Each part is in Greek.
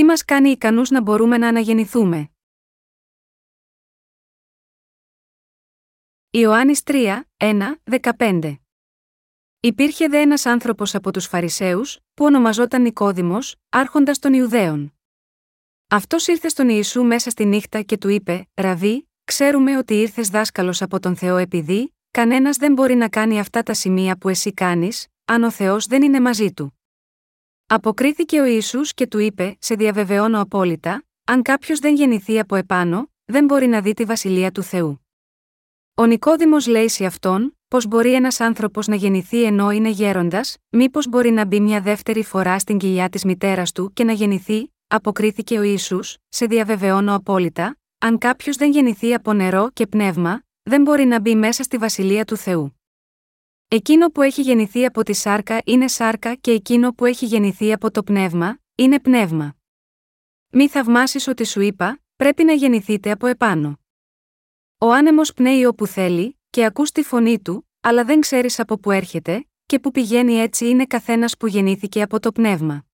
Τι μας κάνει ικανούς να μπορούμε να αναγεννηθούμε; Ιωάννης 3, 1, 15 Υπήρχε δε ένας άνθρωπος από τους Φαρισαίους, που ονομαζόταν Νικόδημος, άρχοντας των Ιουδαίων. Αυτός ήρθε στον Ιησού μέσα στη νύχτα και του είπε: Ραβί, ξέρουμε ότι ήρθες δάσκαλος από τον Θεό επειδή, κανένας δεν μπορεί να κάνει αυτά τα σημεία που εσύ κάνεις, αν ο Θεός δεν είναι μαζί του. Αποκρίθηκε ο Ιησούς και του είπε: Σε διαβεβαιώνω απόλυτα, αν κάποιος δεν γεννηθεί από επάνω, δεν μπορεί να δει τη βασιλεία του Θεού. Ο Νικόδημος λέει σε αυτόν, πώς μπορεί ένας άνθρωπος να γεννηθεί ενώ είναι γέροντας, μήπως μπορεί να μπει μια δεύτερη φορά στην κοιλιά της μητέρας του και να γεννηθεί, αποκρίθηκε ο Ισού, σε διαβεβαιώνω απόλυτα, αν κάποιος δεν γεννηθεί από νερό και πνεύμα, δεν μπορεί να μπει μέσα στη βασιλεία του Θεού. Εκείνο που έχει γεννηθεί από τη σάρκα είναι σάρκα και εκείνο που έχει γεννηθεί από το πνεύμα, είναι πνεύμα. Μη θαυμάσεις ότι σου είπα, πρέπει να γεννηθείτε από επάνω. Ο άνεμος πνέει όπου θέλει, και ακούς τη φωνή του, αλλά δεν ξέρεις από πού έρχεται, και που πηγαίνει έτσι είναι καθένας που γεννήθηκε από το πνεύμα.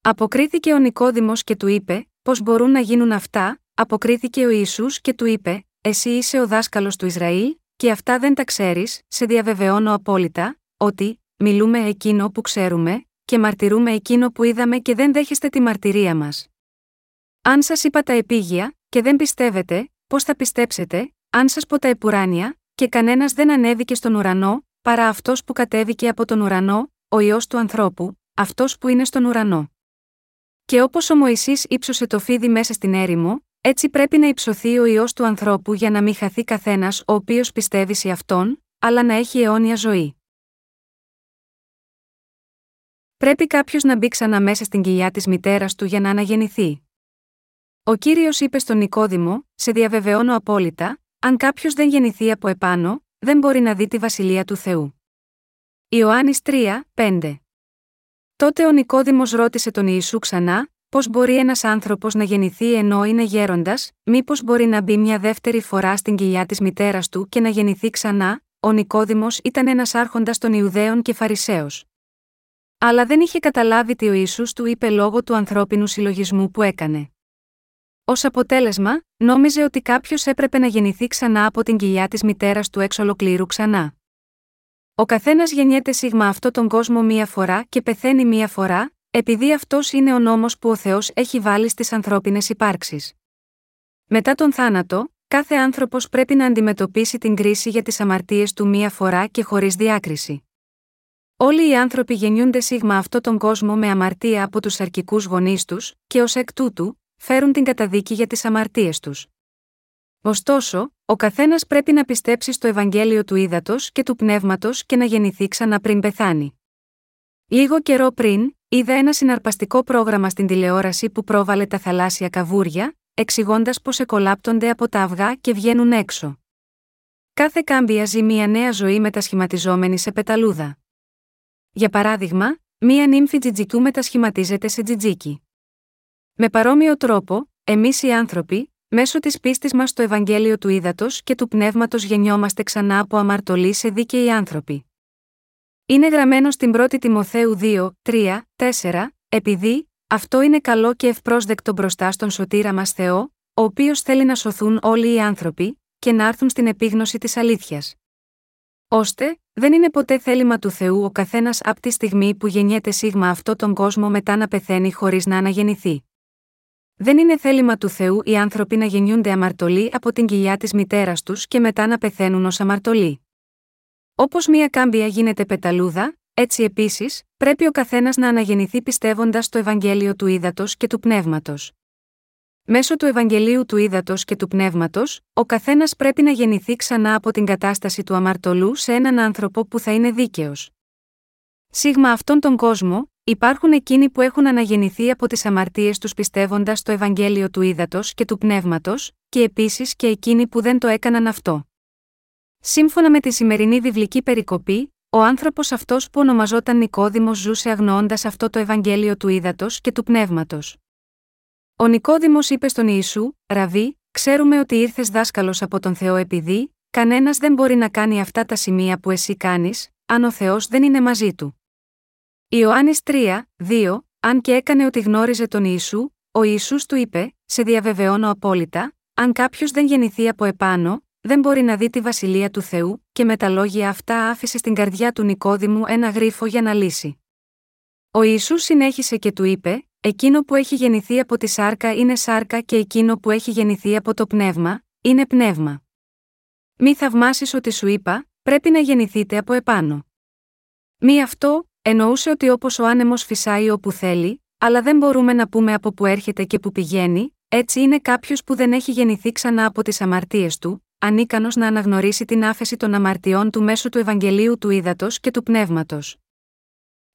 Αποκρίθηκε ο Νικόδημος και του είπε: Πώς μπορούν να γίνουν αυτά, αποκρίθηκε ο Ισού και του είπε: Εσύ είσαι ο δάσκαλος του Ισραήλ, και αυτά δεν τα ξέρεις, σε διαβεβαιώνω απόλυτα, ότι, μιλούμε εκείνο που ξέρουμε, και μαρτυρούμε εκείνο που είδαμε και δεν δέχεστε τη μαρτυρία μας. Αν σας είπα τα επίγεια, και δεν πιστεύετε, πώς θα πιστέψετε, αν σας πω τα επουράνια, και κανένας δεν ανέβηκε στον ουρανό, παρά αυτός που κατέβηκε από τον ουρανό, ο ιό του ανθρώπου, αυτός που είναι στον ουρανό. Και όπως ο Μωυσής ύψωσε το φίδι μέσα στην έρημο, έτσι πρέπει να υψωθεί ο ιό του ανθρώπου για να μην χαθεί καθένας ο οποίος πιστεύει σε αυτόν, αλλά να έχει αιώνια ζωή. Πρέπει κάποιος να μπει ξανά μέσα στην κοιλιά της μητέρας του για να αναγεννηθεί. Ο κύριος είπε στον Νικόδημο: Σε διαβεβαιώνω απόλυτα, αν κάποιος δεν γεννηθεί από επάνω, δεν μπορεί να δει τη βασιλεία του Θεού. Ιωάννης 3, 5 Τότε ο Νικόδημος ρώτησε τον Ιησού ξανά, πώς μπορεί ένας άνθρωπος να γεννηθεί ενώ είναι γέροντας, μήπως μπορεί να μπει μια δεύτερη φορά στην κοιλιά της μητέρας του και να γεννηθεί ξανά, ο Νικόδημος ήταν ένας άρχοντας των Ιουδαίων και Φαρισαίος. Αλλά δεν είχε καταλάβει τι ο Ιησούς του είπε λόγω του ανθρώπινου συλλογισμού που έκανε. Ω αποτέλεσμα, νόμιζε ότι κάποιος έπρεπε να γεννηθεί ξανά από την κοιλιά της μητέρας του εξ ολοκλήρου ξανά. Ο καθένας γεννιέται σίγμα αυτό τον κόσμο μία φορά και πεθαίνει μία φορά, επειδή αυτός είναι ο νόμος που ο Θεός έχει βάλει στις ανθρώπινες υπάρξεις. Μετά τον θάνατο, κάθε άνθρωπος πρέπει να αντιμετωπίσει την κρίση για τις αμαρτίες του μία φορά και χωρίς διάκριση. Όλοι οι άνθρωποι γεννιούνται σίγμα αυτό τον κόσμο με αμαρτία από τους αρκικού γονείς τους, και ως εκ τούτου, φέρουν την καταδίκη για τις αμαρτίες τους. Ωστόσο, ο καθένας πρέπει να πιστέψει στο Ευαγγέλιο του ύδατο και του πνεύματος και να γεννηθεί ξανά πριν πεθάνει. Λίγο καιρό πριν, είδα ένα συναρπαστικό πρόγραμμα στην τηλεόραση που πρόβαλε τα θαλάσσια καβούρια, εξηγώντας πως εκολάπτονται από τα αυγά και βγαίνουν έξω. Κάθε κάμπια ζει μια νέα ζωή μετασχηματιζόμενη σε πεταλούδα. Για παράδειγμα, μία νύμφη τζιτζικού μετασχηματίζεται σε τζιτζίκι. Με παρόμοιο τρόπο, εμείς οι άνθρωποι, μέσω της πίστης μας στο Ευαγγέλιο του Ήδατος και του Πνεύματος γεννιόμαστε ξανά από αμαρτωλοί σε δίκαιοι άνθρωποι. Είναι γραμμένο στην 1η Τιμοθέου 2, 3, 4, επειδή, αυτό είναι καλό και ευπρόσδεκτο μπροστά στον σωτήρα μας Θεό, ο οποίος θέλει να σωθούν όλοι οι άνθρωποι, και να έρθουν στην επίγνωση της αλήθειας. Ώστε, δεν είναι ποτέ θέλημα του Θεού ο καθένας από τη στιγμή που γεννιέται σίγμα αυτό τον κόσμο μετά να πεθαίνει χωρίς να αναγεννηθεί. Δεν είναι θέλημα του Θεού οι άνθρωποι να γεννιούνται αμαρτωλοί από την κοιλιά της μητέρας τους και μετά να πεθαίνουν ως αμαρτωλοί. Όπως μία κάμπια γίνεται πεταλούδα, έτσι επίσης, πρέπει ο καθένας να αναγεννηθεί πιστεύοντας το Ευαγγέλιο του Ήδατος και του Πνεύματος. Μέσω του Ευαγγελίου του Ήδατος και του Πνεύματος, ο καθένας πρέπει να γεννηθεί ξανά από την κατάσταση του αμαρτωλού σε έναν άνθρωπο που θα είναι δίκαιος. Σίγμα αυτόν τον κόσμο, Υπάρχουν εκείνοι που έχουν αναγεννηθεί από τις αμαρτίες τους πιστεύοντας το Ευαγγέλιο του Ήδατος και του Πνεύματος, και επίσης και εκείνοι που δεν το έκαναν αυτό. Σύμφωνα με τη σημερινή βιβλική περικοπή, ο άνθρωπος αυτός που ονομαζόταν Νικόδημος ζούσε αγνοώντας αυτό το Ευαγγέλιο του Ήδατος και του Πνεύματος. Ο Νικόδημος είπε στον Ιησού: Ραβί, ξέρουμε ότι ήρθες δάσκαλος από τον Θεό επειδή, κανένας δεν μπορεί να κάνει αυτά τα σημεία που εσύ κάνεις, αν ο Θεός δεν είναι μαζί του. Ιωάννης 3, 2, αν και έκανε ότι γνώριζε τον Ιησού, ο Ιησούς του είπε: Σε διαβεβαιώνω απόλυτα, αν κάποιος δεν γεννηθεί από επάνω, δεν μπορεί να δει τη βασιλεία του Θεού, και με τα λόγια αυτά άφησε στην καρδιά του Νικόδημου ένα γρίφο για να λύσει. Ο Ιησούς συνέχισε και του είπε: Εκείνο που έχει γεννηθεί από τη σάρκα είναι σάρκα και εκείνο που έχει γεννηθεί από το πνεύμα, είναι πνεύμα. Μη θαυμάσεις ότι σου είπα, πρέπει να γεννηθείτε από επάνω. Μη αυτό, εννοούσε ότι όπως ο άνεμος φυσάει όπου θέλει, αλλά δεν μπορούμε να πούμε από που έρχεται και που πηγαίνει, έτσι είναι κάποιος που δεν έχει γεννηθεί ξανά από τις αμαρτίες του, ανίκανο να αναγνωρίσει την άφεση των αμαρτιών του μέσω του Ευαγγελίου του Ήδατος και του Πνεύματος.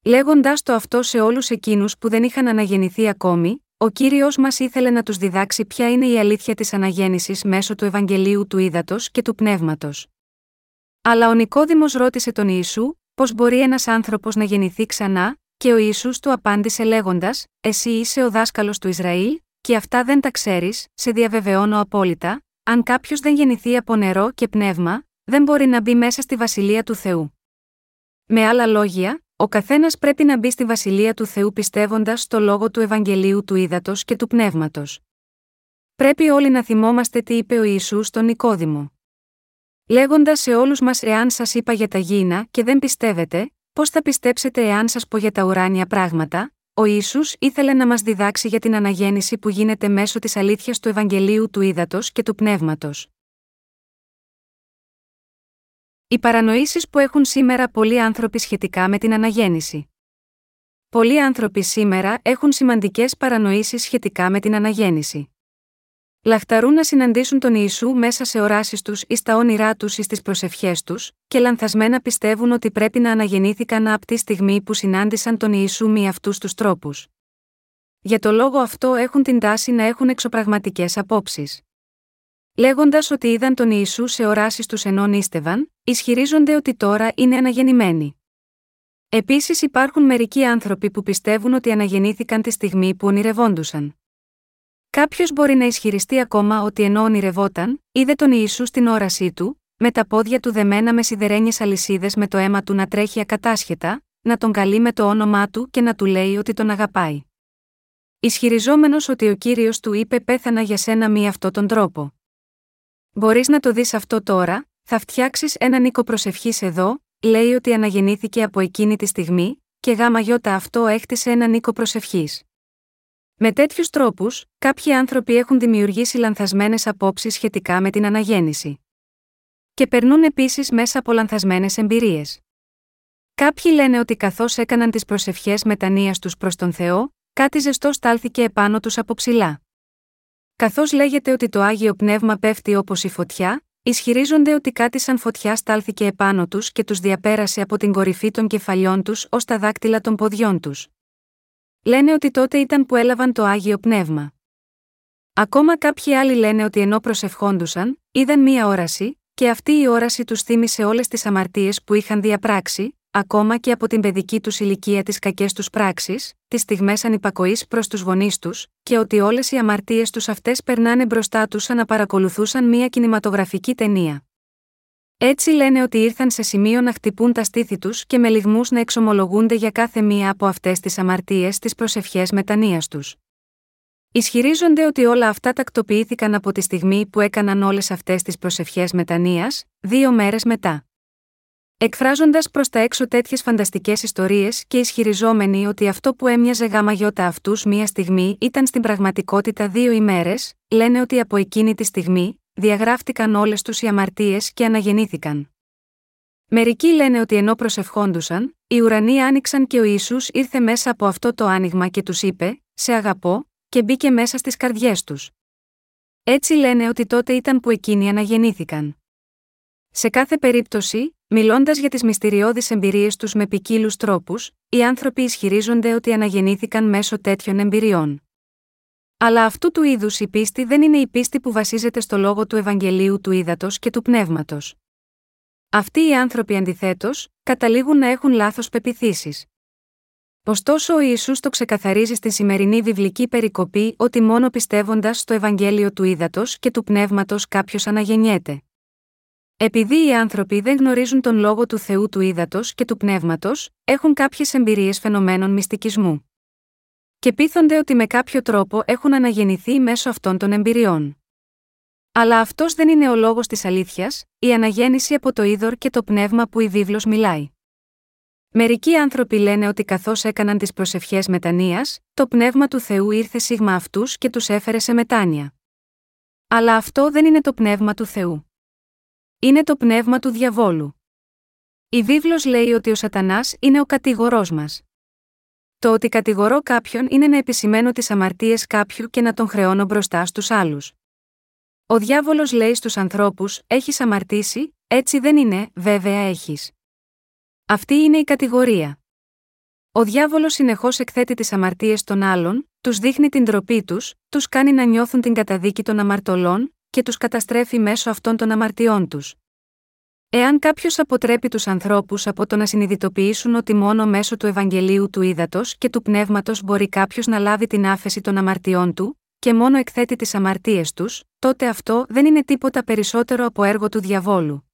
Λέγοντάς το αυτό σε όλους εκείνους που δεν είχαν αναγεννηθεί ακόμη, ο κύριος μας ήθελε να τους διδάξει ποια είναι η αλήθεια της αναγέννησης μέσω του Ευαγγελίου του Ήδατος και του Πνεύματος. Αλλά ο Νικόδημος ρώτησε τον Ιησού, πώς μπορεί ένας άνθρωπος να γεννηθεί ξανά, και ο Ισού του απάντησε λέγοντας: Εσύ είσαι ο δάσκαλος του Ισραήλ, και αυτά δεν τα ξέρεις, σε διαβεβαιώνω απόλυτα, αν κάποιος δεν γεννηθεί από νερό και πνεύμα, δεν μπορεί να μπει μέσα στη βασιλεία του Θεού. Με άλλα λόγια, ο καθένας πρέπει να μπει στη βασιλεία του Θεού πιστεύοντας στο λόγο του Ευαγγελίου του Ήδατος και του Πνεύματος. Πρέπει όλοι να θυμόμαστε τι είπε ο Ιησούς στον Νικόδημο. Λέγοντας σε όλους μας εάν σας είπα για τα γήινα και δεν πιστεύετε, πώς θα πιστέψετε εάν σας πω για τα ουράνια πράγματα, ο Ισού ήθελε να μας διδάξει για την αναγέννηση που γίνεται μέσω της αλήθειας του Ευαγγελίου του Ήδατος και του Πνεύματος. Οι παρανοήσεις που έχουν σήμερα πολλοί άνθρωποι σχετικά με την αναγέννηση. Πολλοί άνθρωποι σήμερα έχουν σημαντικές παρανοήσεις σχετικά με την αναγέννηση. Λαχταρούν να συναντήσουν τον Ιησού μέσα σε οράσεις τους ή στα όνειρά τους ή στις προσευχές τους, και λανθασμένα πιστεύουν ότι πρέπει να αναγεννήθηκαν από τη στιγμή που συνάντησαν τον Ιησού με αυτούς τους τρόπους. Για το λόγο αυτό έχουν την τάση να έχουν εξωπραγματικές απόψεις. Λέγοντας ότι είδαν τον Ιησού σε οράσεις τους ενώ νίστευαν, ισχυρίζονται ότι τώρα είναι αναγεννημένοι. Επίσης υπάρχουν μερικοί άνθρωποι που πιστεύουν ότι αναγεννήθηκαν τη στιγμή που ονειρευόντουσαν. Κάποιος μπορεί να ισχυριστεί ακόμα ότι ενώ ονειρευόταν, είδε τον Ιησού στην όρασή του, με τα πόδια του δεμένα με σιδερένιες αλυσίδες με το αίμα του να τρέχει ακατάσχετα, να τον καλεί με το όνομά του και να του λέει ότι τον αγαπάει. Ισχυριζόμενος ότι ο κύριος του είπε πέθανα για σένα μη αυτό τον τρόπο. Μπορείς να το δεις αυτό τώρα, θα φτιάξεις έναν οίκο προσευχής εδώ, λέει ότι αναγεννήθηκε από εκείνη τη στιγμή, και γάμα γιώτα αυτό έχτισε έναν οίκο προσευχής. Με τέτοιους τρόπους, κάποιοι άνθρωποι έχουν δημιουργήσει λανθασμένες απόψεις σχετικά με την αναγέννηση. Και περνούν επίσης μέσα από λανθασμένες εμπειρίες. Κάποιοι λένε ότι καθώς έκαναν τις προσευχές μετανία τους προς τον Θεό, κάτι ζεστό στάλθηκε επάνω τους από ψηλά. Καθώς λέγεται ότι το άγιο πνεύμα πέφτει όπως η φωτιά, ισχυρίζονται ότι κάτι σαν φωτιά στάλθηκε επάνω τους και τους διαπέρασε από την κορυφή των κεφαλιών τους ως τα δάκτυλα των ποδιών τους. Λένε ότι τότε ήταν που έλαβαν το άγιο πνεύμα. Ακόμα κάποιοι άλλοι λένε ότι ενώ προσευχόντουσαν, είδαν μία όραση, και αυτή η όραση τους θύμισε όλες τις αμαρτίες που είχαν διαπράξει, ακόμα και από την παιδική τους ηλικία τις κακές τους πράξεις, τις στιγμές ανυπακοής προς τους γονείς τους, και ότι όλες οι αμαρτίες τους αυτές περνάνε μπροστά τους σαν να παρακολουθούσαν μία κινηματογραφική ταινία. Έτσι λένε ότι ήρθαν σε σημείο να χτυπούν τα στήθη τους και με λιγμούς να εξομολογούνται για κάθε μία από αυτές τις αμαρτίες στι προσευχές μετανία τους. Ισχυρίζονται ότι όλα αυτά τακτοποιήθηκαν από τη στιγμή που έκαναν όλες αυτές τις προσευχές μετανία, δύο μέρες μετά. Εκφράζοντας προς τα έξω τέτοιες φανταστικές ιστορίες και ισχυριζόμενοι ότι αυτό που έμοιαζε γάμα γιώτα αυτούς μία στιγμή ήταν στην πραγματικότητα δύο ημέρες, λένε ότι από εκείνη τη στιγμή, διαγράφτηκαν όλες τους οι αμαρτίες και αναγεννήθηκαν. Μερικοί λένε ότι ενώ προσευχόντουσαν, οι ουρανοί άνοιξαν και ο Ιησούς ήρθε μέσα από αυτό το άνοιγμα και τους είπε: Σε αγαπώ, και μπήκε μέσα στις καρδιές τους. Έτσι λένε ότι τότε ήταν που εκείνοι αναγεννήθηκαν. Σε κάθε περίπτωση, μιλώντας για τις μυστηριώδεις εμπειρίες τους με ποικίλους τρόπους, οι άνθρωποι ισχυρίζονται ότι αναγεννήθηκαν μέσω τέτοιων εμπειριών. Αλλά αυτού του είδους η πίστη δεν είναι η πίστη που βασίζεται στο λόγο του Ευαγγελίου του Ήδατος και του Πνεύματος. Αυτοί οι άνθρωποι αντιθέτως, καταλήγουν να έχουν λάθος πεπιθήσεις. Ωστόσο, ο Ισού το ξεκαθαρίζει στην σημερινή βιβλική περικοπή ότι μόνο πιστεύοντας στο Ευαγγέλιο του Ήδατος και του Πνεύματος κάποιος αναγεννιέται. Επειδή οι άνθρωποι δεν γνωρίζουν τον λόγο του Θεού του Ήδατος και του Πνεύματος, έχουν κάποιες εμπειρίες φαινομένων μυστικισμού. Και πείθονται ότι με κάποιο τρόπο έχουν αναγεννηθεί μέσω αυτών των εμπειριών. Αλλά αυτός δεν είναι ο λόγος της αλήθειας, η αναγέννηση από το είδωρ και το πνεύμα που η βίβλος μιλάει. Μερικοί άνθρωποι λένε ότι καθώς έκαναν τις προσευχές μετανία, το πνεύμα του Θεού ήρθε σίγμα αυτούς και τους έφερε σε μετάνοια. Αλλά αυτό δεν είναι το πνεύμα του Θεού. Είναι το πνεύμα του διαβόλου. Η βίβλος λέει ότι ο Σατανάς είναι ο κατηγορός μας. Το ότι κατηγορώ κάποιον είναι να επισημαίνω τις αμαρτίες κάποιου και να τον χρεώνω μπροστά στους άλλους. Ο διάβολος λέει στους ανθρώπους: Έχεις αμαρτήσει, έτσι δεν είναι, βέβαια έχεις. Αυτή είναι η κατηγορία. Ο διάβολος συνεχώς εκθέτει τις αμαρτίες των άλλων, τους δείχνει την τροπή τους, τους κάνει να νιώθουν την καταδίκη των αμαρτωλών, και τους καταστρέφει μέσω αυτών των αμαρτιών τους. Εάν κάποιος αποτρέπει τους ανθρώπους από το να συνειδητοποιήσουν ότι μόνο μέσω του Ευαγγελίου του Ήδατος και του Πνεύματος μπορεί κάποιος να λάβει την άφεση των αμαρτιών του, και μόνο εκθέτει τις αμαρτίες τους, τότε αυτό δεν είναι τίποτα περισσότερο από έργο του διαβόλου.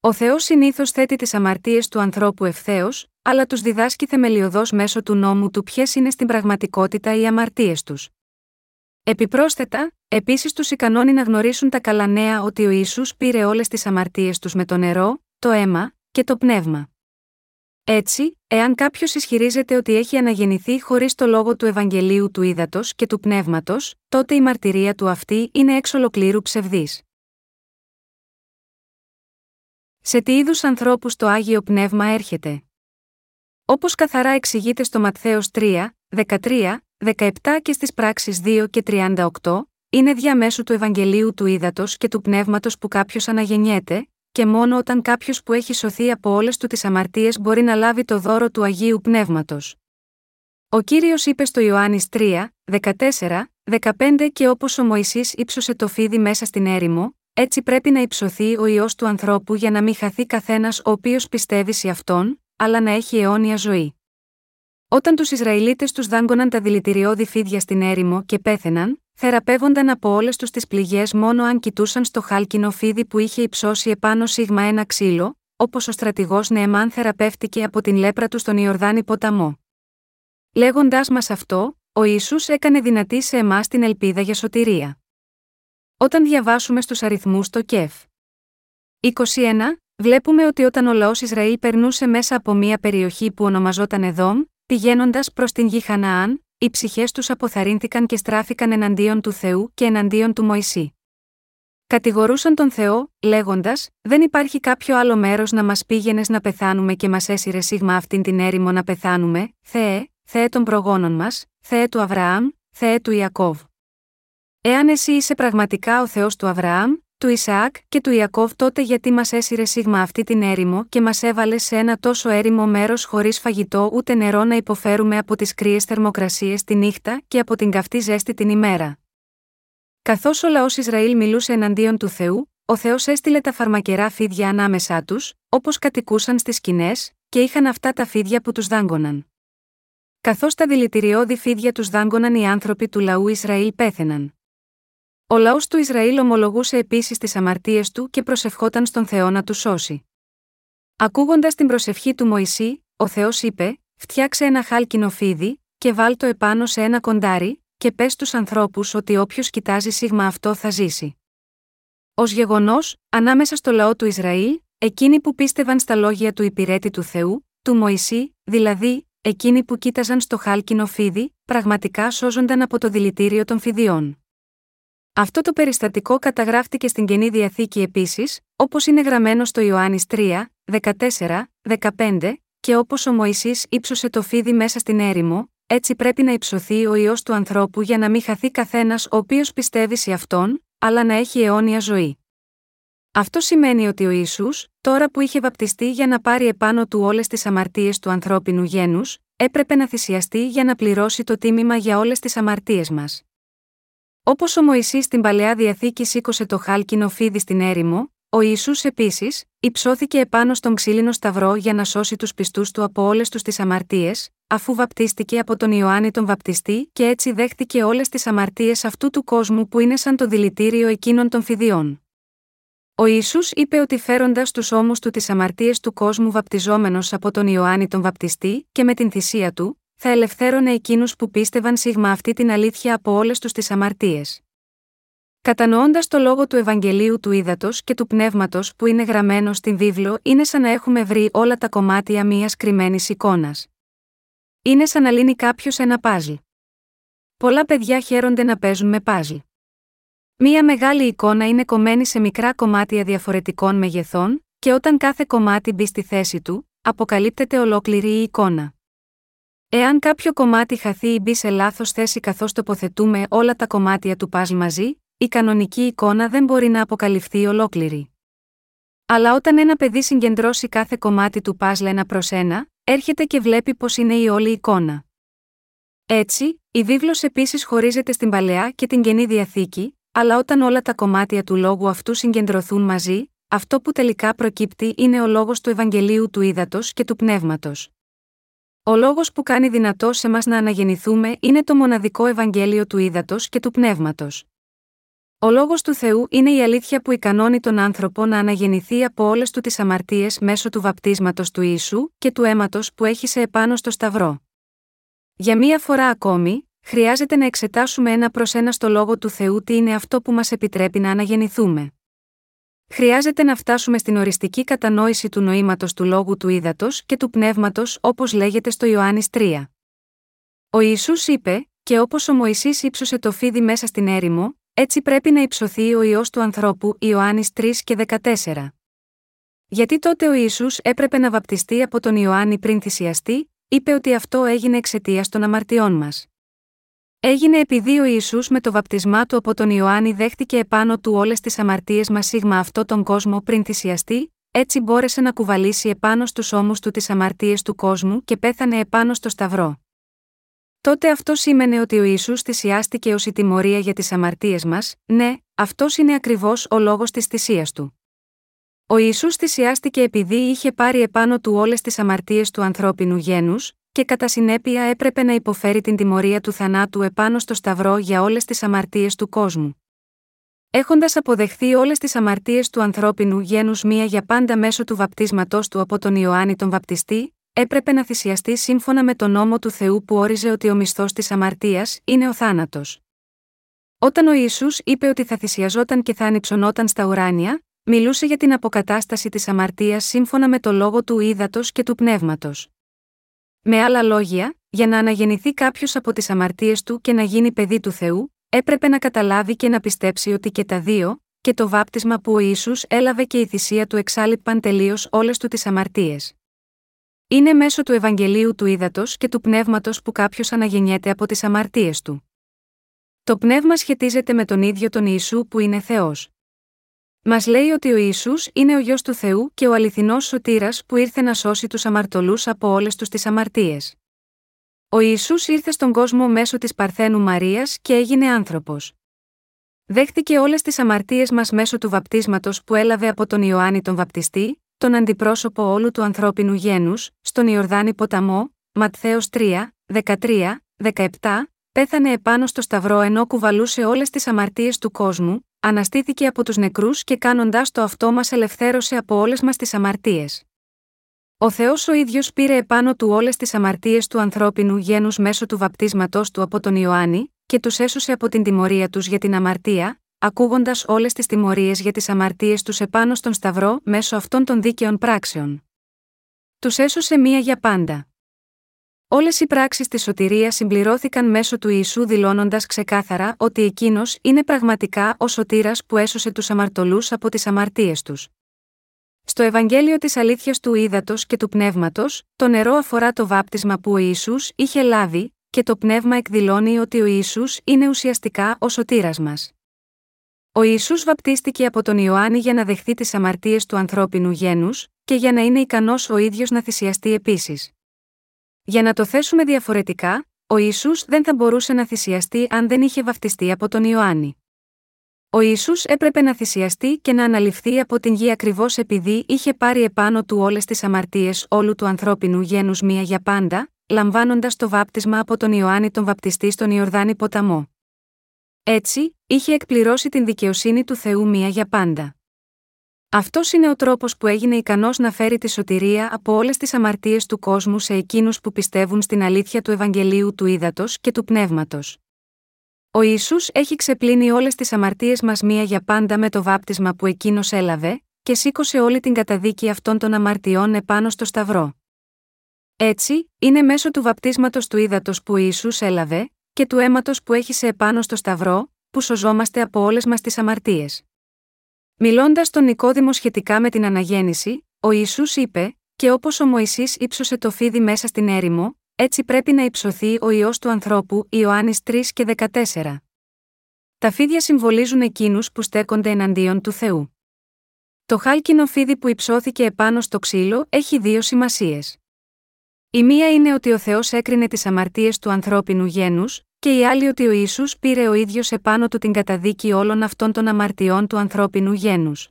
Ο Θεός συνήθως θέτει τις αμαρτίες του ανθρώπου ευθέως, αλλά τους διδάσκει θεμελιωδώς μέσω του νόμου του ποιες είναι στην πραγματικότητα οι αμαρτίες τους. Επιπρόσθετα, επίσης τους ικανώνει να γνωρίσουν τα καλά νέα ότι ο Ιησούς πήρε όλες τις αμαρτίες τους με το νερό, το αίμα και το πνεύμα. Έτσι, εάν κάποιος ισχυρίζεται ότι έχει αναγεννηθεί χωρίς το λόγο του Ευαγγελίου του Ήδατος και του Πνεύματος, τότε η μαρτυρία του αυτή είναι εξ ολοκλήρου ψευδής. Σε τι είδους ανθρώπους το άγιο πνεύμα έρχεται; Όπως καθαρά εξηγείται στο Ματθαίος 3, 13, 17 και στις πράξεις 2 και 38, είναι διαμέσου του Ευαγγελίου του Ήδατος και του Πνεύματος που κάποιος αναγεννιέται, και μόνο όταν κάποιος που έχει σωθεί από όλες του τις αμαρτίες μπορεί να λάβει το δώρο του Αγίου Πνεύματος. Ο κύριος είπε στο Ιωάννης 3, 14, 15 και όπως ο Μωυσής ύψωσε το φίδι μέσα στην έρημο, έτσι πρέπει να υψωθεί ο ιό του ανθρώπου για να μην χαθεί καθένας ο οποίος πιστεύει σε αυτόν, αλλά να έχει αιώνια ζωή. Όταν τους Ισραηλίτες τους δάγκωναν τα δηλητηριώδη φίδια στην έρημο και πέθαιναν, θεραπεύονταν από όλες τους τις πληγές μόνο αν κοιτούσαν στο χάλκινο φίδι που είχε υψώσει επάνω σίγμα ένα ξύλο, όπως ο στρατηγός Νεεμάν θεραπεύτηκε από την λέπρα του στον Ιορδάνη ποταμό. Λέγοντάς μας αυτό, ο Ισού έκανε δυνατή σε εμάς την ελπίδα για σωτηρία. Όταν διαβάσουμε στους αριθμούς το ΚΕΦ 21, βλέπουμε ότι όταν ο λαός Ισραήλ περνούσε μέσα από μια περιοχή που ονομαζόταν Εδόμ, πηγαίνοντας προς την γη Χαναάν, οι ψυχές τους αποθαρρύνθηκαν και στράφηκαν εναντίον του Θεού και εναντίον του Μωυσή. Κατηγορούσαν τον Θεό, λέγοντας: Δεν υπάρχει κάποιο άλλο μέρος να μας πήγαινες να πεθάνουμε και μας έσυρε σίγμα αυτήν την έρημο να πεθάνουμε, Θεέ, Θεέ των προγόνων μας, Θεέ του Αβραάμ, Θεέ του Ιακώβ. Εάν εσύ είσαι πραγματικά ο Θεός του Αβραάμ, του Ισαάκ και του Ιακώβ, τότε γιατί μας έσυρε σίγμα αυτή την έρημο και μας έβαλε σε ένα τόσο έρημο μέρος χωρίς φαγητό ούτε νερό να υποφέρουμε από τις κρύες θερμοκρασίες τη νύχτα και από την καυτή ζέστη την ημέρα. Καθώς ο λαός Ισραήλ μιλούσε εναντίον του Θεού, ο Θεός έστειλε τα φαρμακερά φίδια ανάμεσά τους, όπως κατοικούσαν στις σκηνές, και είχαν αυτά τα φίδια που τους δάγκωναν. Καθώς τα δηλητηριώδη φίδια τους δάγκωναν οι άνθρωποι του λαού Ισραήλ πέθαιναν. Ο λαός του Ισραήλ ομολογούσε επίσης τις αμαρτίες του και προσευχόταν στον Θεό να τους σώσει. Ακούγοντας την προσευχή του Μωυσή, ο Θεός είπε: Φτιάξε ένα χάλκινο φίδι, και βάλ το επάνω σε ένα κοντάρι, και πες στου ανθρώπους ότι όποιος κοιτάζει σίγμα αυτό θα ζήσει. Ω γεγονός, ανάμεσα στο λαό του Ισραήλ, εκείνοι που πίστευαν στα λόγια του υπηρέτη του Θεού, του Μωυσή, δηλαδή, εκείνοι που κοίταζαν στο χάλκινο φίδι, πραγματικά σώζονταν από το δηλητήριο των φιδιών. Αυτό το περιστατικό καταγράφτηκε στην Καινή Διαθήκη επίσης, όπως είναι γραμμένο στο Ιωάννης 3, 14, 15, και όπως ο Μωυσής ύψωσε το φίδι μέσα στην έρημο, έτσι πρέπει να υψωθεί ο ιό του ανθρώπου για να μην χαθεί καθένας ο οποίος πιστεύει σε αυτόν, αλλά να έχει αιώνια ζωή. Αυτό σημαίνει ότι ο Ισού, τώρα που είχε βαπτιστεί για να πάρει επάνω του όλες τις αμαρτίες του ανθρώπινου γένους, έπρεπε να θυσιαστεί για να πληρώσει το τίμημα για όλες τις αμαρτίες μας. Όπως ο Μωησή στην παλαιά διαθήκη σήκωσε το χάλκινο φίδι στην έρημο, ο Ιησούς επίσης, υψώθηκε επάνω στον ξύλινο σταυρό για να σώσει τους πιστούς του από όλες τους τις αμαρτίες, αφού βαπτίστηκε από τον Ιωάννη τον Βαπτιστή και έτσι δέχτηκε όλες τις αμαρτίες αυτού του κόσμου που είναι σαν το δηλητήριο εκείνων των φιδιών. Ο Ισού είπε ότι φέροντας τους ώμους του τις αμαρτίες του κόσμου βαπτιζόμενος από τον Ιωάννη τον Βαπτιστή και με την θυσία του, θα ελευθέρωνε εκείνους που πίστευαν σίγμα αυτή την αλήθεια από όλες τους τις αμαρτίες. Κατανοώντας το λόγο του Ευαγγελίου του Ήδατος και του Πνεύματος που είναι γραμμένο στην βίβλο, είναι σαν να έχουμε βρει όλα τα κομμάτια μιας κρυμμένης εικόνας. Είναι σαν να λύνει κάποιος ένα παζλ. Πολλά παιδιά χαίρονται να παίζουν με παζλ. Μία μεγάλη εικόνα είναι κομμένη σε μικρά κομμάτια διαφορετικών μεγεθών, και όταν κάθε κομμάτι μπει στη θέση του, αποκαλύπτεται ολόκληρη η εικόνα. Εάν κάποιο κομμάτι χαθεί ή μπει σε λάθος θέση καθώς τοποθετούμε όλα τα κομμάτια του παζλ μαζί, η κανονική εικόνα δεν μπορεί να αποκαλυφθεί ολόκληρη. Αλλά όταν ένα παιδί συγκεντρώσει κάθε κομμάτι του παζλ ένα προς ένα, έρχεται και βλέπει πώ είναι η όλη εικόνα. Έτσι, η βίβλος επίσης χωρίζεται στην παλαιά και την καινή διαθήκη, αλλά όταν όλα τα κομμάτια του λόγου αυτού συγκεντρωθούν μαζί, αυτό που τελικά προκύπτει είναι ο λόγος του Ευαγγελίου του Ήδατος και του Πνεύματος. Ο λόγος που κάνει δυνατό σε μας να αναγεννηθούμε είναι το μοναδικό Ευαγγέλιο του Ήδατος και του Πνεύματος. Ο λόγος του Θεού είναι η αλήθεια που ικανώνει τον άνθρωπο να αναγεννηθεί από όλες του τις αμαρτίες μέσω του βαπτίσματος του Ιησού και του αίματος που έχει σε επάνω στο Σταυρό. Για μία φορά ακόμη, χρειάζεται να εξετάσουμε ένα προς ένα στο λόγο του Θεού τι είναι αυτό που μας επιτρέπει να αναγεννηθούμε. Χρειάζεται να φτάσουμε στην οριστική κατανόηση του νοήματος του λόγου του ύδατος και του πνεύματος όπως λέγεται στο Ιωάννης 3. Ο Ιησούς είπε, και όπως ο Μωυσής ύψωσε το φίδι μέσα στην έρημο, έτσι πρέπει να υψωθεί ο ιό του ανθρώπου Ιωάννης 3 και 14. Γιατί τότε ο Ιησούς έπρεπε να βαπτιστεί από τον Ιωάννη πριν θυσιαστεί, είπε ότι αυτό έγινε εξαιτίας των αμαρτιών μας. Έγινε επειδή ο Ιησούς με το βαπτισμά του από τον Ιωάννη δέχτηκε επάνω του όλες τις αμαρτίες μας σίγμα αυτό τον κόσμο πριν θυσιαστεί, έτσι μπόρεσε να κουβαλήσει επάνω στους ώμους του τις αμαρτίες του κόσμου και πέθανε επάνω στο Σταυρό. Τότε αυτό σήμαινε ότι ο Ιησούς θυσιάστηκε ως η τιμωρία για τις αμαρτίες μας, ναι, αυτός είναι ακριβώς ο λόγος της θυσίας του. Ο Ισού θυσιάστηκε επειδή είχε πάρει επάνω του όλες τις αμαρτίες του ανθρώπινου γένους, και κατά συνέπεια έπρεπε να υποφέρει την τιμωρία του θανάτου επάνω στο Σταυρό για όλες τις αμαρτίες του κόσμου. Έχοντας αποδεχθεί όλες τις αμαρτίες του ανθρώπινου γένους μία για πάντα μέσω του βαπτίσματός του από τον Ιωάννη τον Βαπτιστή, έπρεπε να θυσιαστεί σύμφωνα με τον νόμο του Θεού που όριζε ότι ο μισθός της αμαρτίας είναι ο θάνατος. Όταν ο Ισού είπε ότι θα θυσιαζόταν και θα ανυψωνόταν στα ουράνια, μιλούσε για την αποκατάσταση της αμαρτίας σύμφωνα με το λόγο του ύδατος και του πνεύματος. Με άλλα λόγια, για να αναγεννηθεί κάποιος από τις αμαρτίες του και να γίνει παιδί του Θεού, έπρεπε να καταλάβει και να πιστέψει ότι και τα δύο, και το βάπτισμα που ο Ιησούς έλαβε και η θυσία του εξάλληπαν τελείως όλες του τις αμαρτίες. Είναι μέσω του Ευαγγελίου του Ήδατος και του Πνεύματος που κάποιος αναγεννιέται από τις αμαρτίες του. Το πνεύμα σχετίζεται με τον ίδιο τον Ιησού που είναι Θεός. Μας λέει ότι ο Ισού είναι ο γιο του Θεού και ο αληθινός σωτήρας που ήρθε να σώσει τους αμαρτωλούς από όλες τους τις αμαρτίες. Ο Ισού ήρθε στον κόσμο μέσω της Παρθένου Μαρίας και έγινε άνθρωπος. Δέχτηκε όλες τις αμαρτίες μας μέσω του βαπτίσματος που έλαβε από τον Ιωάννη τον Βαπτιστή, τον αντιπρόσωπο όλου του ανθρώπινου γένους, στον Ιορδάνη ποταμό, Ματθαίος 3, 13, 17, πέθανε επάνω στο Σταυρό ενώ κουβαλούσε όλες τις αμαρτίες του κόσμου, αναστήθηκε από τους νεκρούς και κάνοντάς το αυτό μας ελευθέρωσε από όλες μας τις αμαρτίες. Ο Θεός ο ίδιος πήρε επάνω του όλες τις αμαρτίες του ανθρώπινου γένους μέσω του βαπτίσματός του από τον Ιωάννη, και τους έσωσε από την τιμωρία τους για την αμαρτία, ακούγοντας όλες τις τιμωρίες για τις αμαρτίες τους επάνω στον Σταυρό μέσω αυτών των δίκαιων πράξεων. Τους έσωσε μία για πάντα. Όλες οι πράξεις της σωτηρίας συμπληρώθηκαν μέσω του Ιησού δηλώνοντας ξεκάθαρα ότι εκείνος είναι πραγματικά ο σωτήρας που έσωσε τους αμαρτωλούς από τις αμαρτίες τους. Στο Ευαγγέλιο της Αλήθειας του Ήδατος και του Πνεύματος, το νερό αφορά το βάπτισμα που ο Ισού είχε λάβει, και το πνεύμα εκδηλώνει ότι ο Ισού είναι ουσιαστικά ο σωτήρας μας. Ο Ιησούς βαπτίστηκε από τον Ιωάννη για να δεχθεί τις αμαρτίες του ανθρώπινου γένους, και για να είναι ικανός ο ίδιος να θυσιαστεί επίσης. Για να το θέσουμε διαφορετικά, ο Ιησούς δεν θα μπορούσε να θυσιαστεί αν δεν είχε βαφτιστεί από τον Ιωάννη. Ο Ιησούς έπρεπε να θυσιαστεί και να αναλυφθεί από την γη ακριβώς επειδή είχε πάρει επάνω του όλες τις αμαρτίες όλου του ανθρώπινου γένους μία για πάντα, λαμβάνοντας το βάπτισμα από τον Ιωάννη τον Βαπτιστή στον Ιορδάνη ποταμό. Έτσι, είχε εκπληρώσει την δικαιοσύνη του Θεού μία για πάντα. Αυτός είναι ο τρόπος που έγινε ικανός να φέρει τη σωτηρία από όλες τις αμαρτίες του κόσμου σε εκείνους που πιστεύουν στην αλήθεια του Ευαγγελίου του Ήδατος και του Πνεύματος. Ο Ισού έχει ξεπλύνει όλες τις αμαρτίες μας μία για πάντα με το βάπτισμα που εκείνος έλαβε, και σήκωσε όλη την καταδίκη αυτών των αμαρτιών επάνω στο Σταυρό. Έτσι, είναι μέσω του βαπτίσματος του ύδατο που ο Ιησούς έλαβε, και του αίματος που έχει επάνω στο Σταυρό, που σωζόμαστε από όλες μας τις αμαρτίες. Μιλώντας στον Νικόδημο σχετικά με την αναγέννηση, ο Ιησούς είπε: Και όπως ο Μωυσής ύψωσε το φίδι μέσα στην έρημο, έτσι πρέπει να υψωθεί ο ιό του ανθρώπου, Ιωάννης 3 και 14. Τα φίδια συμβολίζουν εκείνους που στέκονται εναντίον του Θεού. Το χάλκινο φίδι που υψώθηκε επάνω στο ξύλο έχει δύο σημασίες. Η μία είναι ότι ο Θεός έκρινε τις αμαρτίες του ανθρώπινου γένους, και η άλλη ότι ο Ιησούς πήρε ο ίδιος επάνω του την καταδίκη όλων αυτών των αμαρτιών του ανθρώπινου γένους.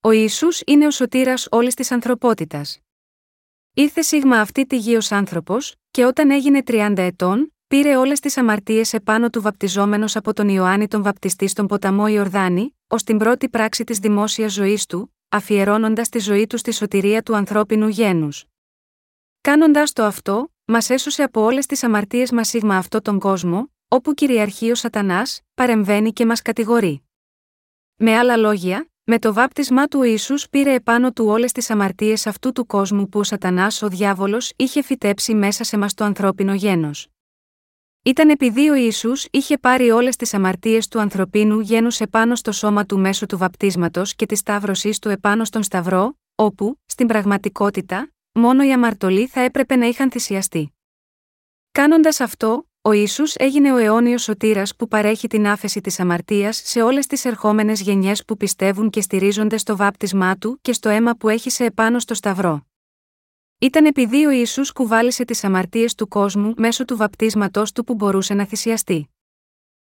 Ο Ιησούς είναι ο σωτήρας όλης της ανθρωπότητας. Ήρθε σίγμα αυτή τη γη ως άνθρωπος, και όταν έγινε 30 ετών, πήρε όλες τις αμαρτίες επάνω του βαπτιζόμενος από τον Ιωάννη τον Βαπτιστή στον ποταμό Ιορδάνη, ως την πρώτη πράξη της δημόσιας ζωής του, αφιερώνοντας τη ζωή του στη σωτηρία του ανθρώπινου γένους. Κάνοντα το αυτό, μας έσωσε από όλες τις αμαρτίες μας σίγμα αυτό τον κόσμο, όπου κυριαρχεί ο Σατανάς, παρεμβαίνει και μας κατηγορεί. Με άλλα λόγια, με το βάπτισμά του ο Ιησούς πήρε επάνω του όλες τις αμαρτίες αυτού του κόσμου που ο Σατανάς ο διάβολος είχε φυτέψει μέσα σε μας το ανθρώπινο γένος. Ήταν επειδή ο Ιησούς είχε πάρει όλες τις αμαρτίες του ανθρωπίνου γένους επάνω στο σώμα του μέσω του βαπτίσματος και της σταύρωσής του επάνω στον Σταυρό, όπου, στην πραγματικότητα, μόνο οι αμαρτωλοί θα έπρεπε να είχαν θυσιαστεί. Κάνοντας αυτό, ο Ιησούς έγινε ο αιώνιος σωτήρας που παρέχει την άφεση της αμαρτίας σε όλες τις ερχόμενες γενιές που πιστεύουν και στηρίζονται στο βάπτισμά του και στο αίμα που έχει σε επάνω στο Σταυρό. Ήταν επειδή ο Ιησούς κουβάλισε τις αμαρτίες του κόσμου μέσω του βαπτίσματός του που μπορούσε να θυσιαστεί.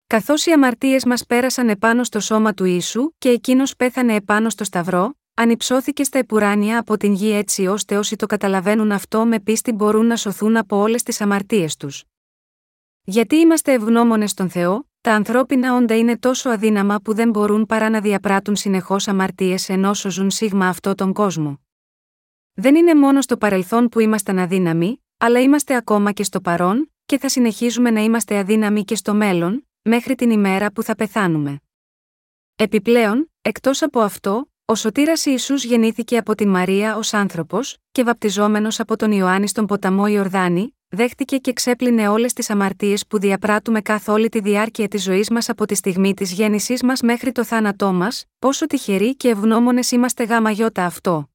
Καθώς οι αμαρτίες μας πέρασαν επάνω στο σώμα του Ιησού και εκείνος πέθανε επάνω στο Σταυρό, ανυψώθηκε στα επουράνια από την γη έτσι ώστε όσοι το καταλαβαίνουν αυτό με πίστη μπορούν να σωθούν από όλες τις αμαρτίες τους. Γιατί είμαστε ευγνώμονες στον Θεό, τα ανθρώπινα όντα είναι τόσο αδύναμα που δεν μπορούν παρά να διαπράττουν συνεχώς αμαρτίες ενώ ζουν σίγμα αυτό τον κόσμο. Δεν είναι μόνο στο παρελθόν που ήμασταν αδύναμοι, αλλά είμαστε ακόμα και στο παρόν, και θα συνεχίζουμε να είμαστε αδύναμοι και στο μέλλον, μέχρι την ημέρα που θα πεθάνουμε. Επιπλέον, εκτός από αυτό, ο σωτήρας Ιησούς γεννήθηκε από την Μαρία ως άνθρωπος, και βαπτιζόμενος από τον Ιωάννη στον ποταμό Ιορδάνη, δέχτηκε και ξέπλυνε όλες τις αμαρτίες που διαπράττουμε καθ' όλη τη διάρκεια της ζωής μας από τη στιγμή της γέννησής μας μέχρι το θάνατό μας, πόσο τυχεροί και ευγνώμονες είμαστε γάμα γιώτα αυτό.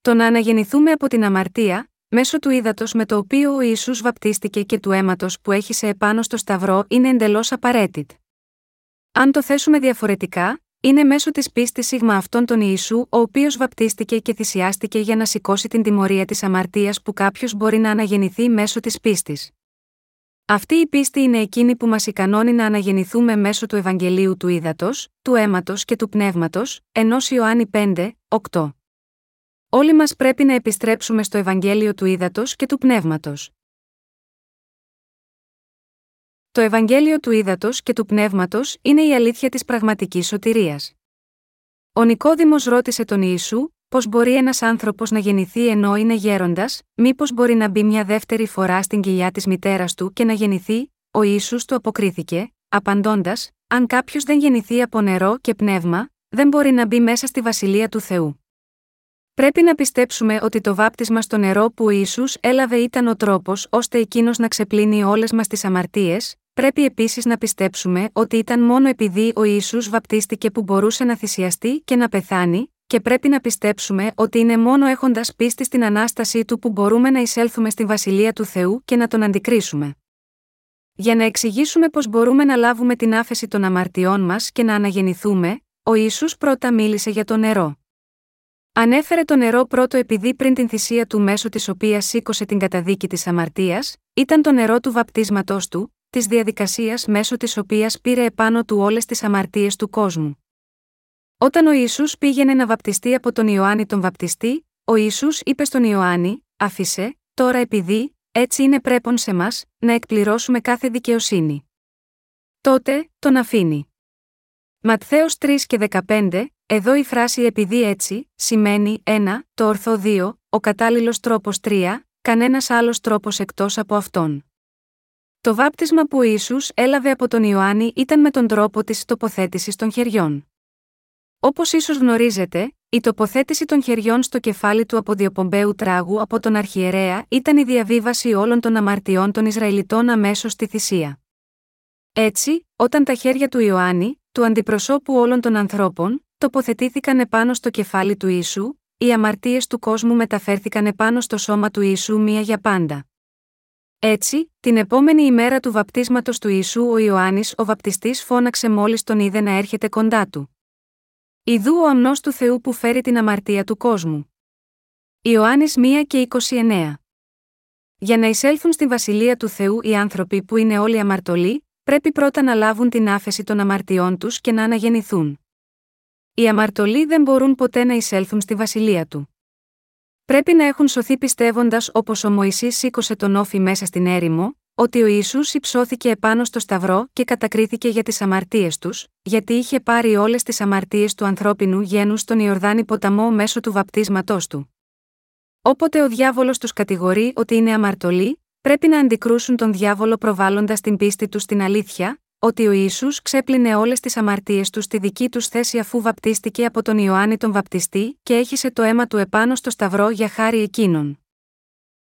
Το να αναγεννηθούμε από την αμαρτία, μέσω του ύδατος με το οποίο ο Ισού βαπτίστηκε και του αίματος που έχει σε επάνω στο Σταυρό είναι εντελώς απαραίτητο. Αν το θέσουμε διαφορετικά, είναι μέσω της πίστη σίγμα αυτόν τον Ιησού, ο οποίος βαπτίστηκε και θυσιάστηκε για να σηκώσει την τιμωρία της αμαρτίας που κάποιος μπορεί να αναγεννηθεί μέσω της πίστη. Αυτή η πίστη είναι εκείνη που μας ικανώνει να αναγεννηθούμε μέσω του Ευαγγελίου του Ήδατος, του Αίματος και του Πνεύματος, ενός Ιωάννη 5, 8. Όλοι μας πρέπει να επιστρέψουμε στο Ευαγγέλιο του Ήδατος και του Πνεύματος. Το Ευαγγέλιο του Ήδατος και του Πνεύματος είναι η αλήθεια της πραγματικής σωτηρίας. Ο Νικόδημος ρώτησε τον Ιησού, πώς μπορεί ένας άνθρωπος να γεννηθεί ενώ είναι γέροντας, μήπως μπορεί να μπει μια δεύτερη φορά στην κοιλιά της μητέρας του και να γεννηθεί, ο Ιησούς του αποκρίθηκε, απαντώντας: Αν κάποιος δεν γεννηθεί από νερό και πνεύμα, δεν μπορεί να μπει μέσα στη βασιλεία του Θεού. Πρέπει να πιστέψουμε ότι το βάπτισμα στο νερό που ο Ιησούς έλαβε ήταν ο τρόπος ώστε εκείνος να ξεπλύνει όλες μας τις αμαρτίες, πρέπει επίσης να πιστέψουμε ότι ήταν μόνο επειδή ο Ιησούς βαπτίστηκε που μπορούσε να θυσιαστεί και να πεθάνει, και πρέπει να πιστέψουμε ότι είναι μόνο έχοντας πίστη στην ανάστασή του που μπορούμε να εισέλθουμε στη βασιλεία του Θεού και να τον αντικρίσουμε. Για να εξηγήσουμε πώς μπορούμε να λάβουμε την άφεση των αμαρτιών μας και να αναγεννηθούμε, ο Ιησούς πρώτα μίλησε για το νερό. Ανέφερε το νερό πρώτο επειδή πριν την θυσία του μέσω της οποίας σήκωσε την καταδίκη της αμαρτίας, ήταν το νερό του βαπτίσματός του, της διαδικασίας μέσω της οποίας πήρε επάνω του όλες τις αμαρτίες του κόσμου. Όταν ο Ιησούς πήγαινε να βαπτιστεί από τον Ιωάννη τον Βαπτιστή, ο Ιησούς είπε στον Ιωάννη: Άφησε, τώρα επειδή, έτσι είναι πρέπον σε μας, να εκπληρώσουμε κάθε δικαιοσύνη. Τότε, τον αφήνει. Ματθαίος 3 και 15, εδώ η φράση επειδή έτσι, σημαίνει 1, το ορθό 2, ο κατάλληλος τρόπος 3, κανένας άλλος τρόπος εκτός από αυτόν. Το βάπτισμα που Ιησούς έλαβε από τον Ιωάννη ήταν με τον τρόπο της τοποθέτησης των χεριών. Όπως ίσως γνωρίζετε, η τοποθέτηση των χεριών στο κεφάλι του αποδιοπομπαίου τράγου από τον Αρχιερέα ήταν η διαβίβαση όλων των αμαρτιών των Ισραηλιτών αμέσως στη θυσία. Έτσι, όταν τα χέρια του Ιωάννη, του αντιπροσώπου όλων των ανθρώπων, τοποθετήθηκαν επάνω στο κεφάλι του Ιησού, οι αμαρτίες του κόσμου μεταφέρθηκαν επάνω στο σώμα του Ιησού μία για πάντα. Έτσι, την επόμενη ημέρα του βαπτίσματος του Ιησού ο Ιωάννης ο βαπτιστής φώναξε μόλις τον είδε να έρχεται κοντά του. Ιδού ο αμνός του Θεού που φέρει την αμαρτία του κόσμου. Ιωάννης 1 και 29. Για να εισέλθουν στη βασιλεία του Θεού οι άνθρωποι που είναι όλοι αμαρτωλοί, πρέπει πρώτα να λάβουν την άφεση των αμαρτιών τους και να αναγεννηθούν. Οι αμαρτωλοί δεν μπορούν ποτέ να εισέλθουν στη βασιλεία του. Πρέπει να έχουν σωθεί πιστεύοντας όπως ο Μωυσής σήκωσε τον όφη μέσα στην έρημο, ότι ο Ισού υψώθηκε επάνω στο Σταυρό και κατακρίθηκε για τις αμαρτίες τους, γιατί είχε πάρει όλες τις αμαρτίες του ανθρώπινου γένους στον Ιορδάνη ποταμό μέσω του βαπτίσματός του. Όποτε ο διάβολος τους κατηγορεί ότι είναι αμαρτωλοί, πρέπει να αντικρούσουν τον διάβολο προβάλλοντας την πίστη τους στην αλήθεια, ότι ο Ιησούς ξέπλυνε όλες τις αμαρτίες του στη δική τους θέση αφού βαπτίστηκε από τον Ιωάννη τον Βαπτιστή και έχισε το αίμα του επάνω στο Σταυρό για χάρη εκείνων.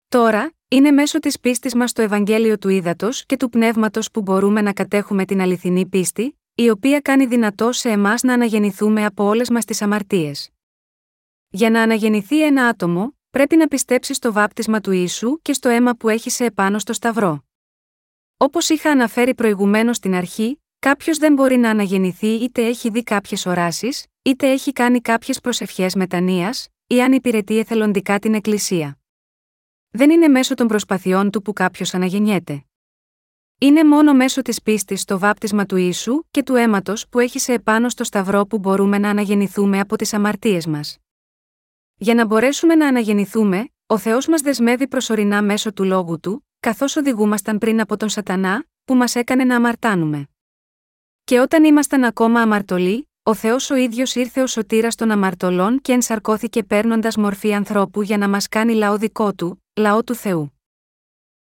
Τώρα, είναι μέσω της πίστης μας στο Ευαγγέλιο του Ήδατος και του Πνεύματος που μπορούμε να κατέχουμε την αληθινή πίστη, η οποία κάνει δυνατό σε εμάς να αναγεννηθούμε από όλες μας τις αμαρτίες. Για να αναγεννηθεί ένα άτομο, πρέπει να πιστέψει στο βάπτισμα του Ιησού και στο αίμα που έχισε επάνω στο Σταυρό. Όπως είχα αναφέρει προηγουμένως στην αρχή, κάποιος δεν μπορεί να αναγεννηθεί είτε έχει δει κάποιες οράσεις, είτε έχει κάνει κάποιες προσευχές μετανία, ή αν υπηρετεί εθελοντικά την Εκκλησία. Δεν είναι μέσω των προσπαθειών του που κάποιος αναγεννιέται. Είναι μόνο μέσω της πίστης στο βάπτισμα του ίσου και του αίματος που έχει σε επάνω στο Σταυρό που μπορούμε να αναγεννηθούμε από τις αμαρτίες μας. Για να μπορέσουμε να αναγεννηθούμε, ο Θεός μας δεσμεύει προσωρινά μέσω του λόγου του, καθώς οδηγούμασταν πριν από τον Σατανά, που μας έκανε να αμαρτάνουμε. Και όταν ήμασταν ακόμα αμαρτωλοί, ο Θεός ο ίδιος ήρθε ως σωτήρας των αμαρτωλών και ενσαρκώθηκε παίρνοντας μορφή ανθρώπου για να μας κάνει λαό δικό του, λαό του Θεού.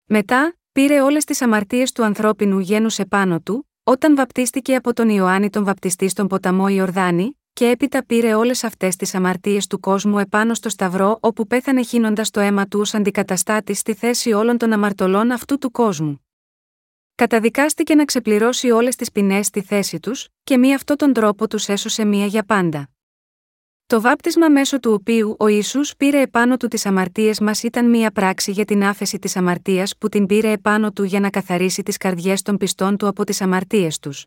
Μετά, πήρε όλες τις αμαρτίες του ανθρώπινου γένους επάνω του, όταν βαπτίστηκε από τον Ιωάννη τον βαπτιστή στον ποταμό Ιορδάνη, και έπειτα πήρε όλες αυτές τις αμαρτίες του κόσμου επάνω στο Σταυρό όπου πέθανε χύνοντας το αίμα του ως αντικαταστάτη στη θέση όλων των αμαρτωλών αυτού του κόσμου. Καταδικάστηκε να ξεπληρώσει όλες τις ποινές στη θέση τους, και μη αυτόν τον τρόπο τους έσωσε μία για πάντα. Το βάπτισμα μέσω του οποίου ο Ισού πήρε επάνω του τις αμαρτίες μας ήταν μία πράξη για την άφεση της αμαρτίας που την πήρε επάνω του για να καθαρίσει τις καρδιές των πιστών του από τις αμαρτίες τους.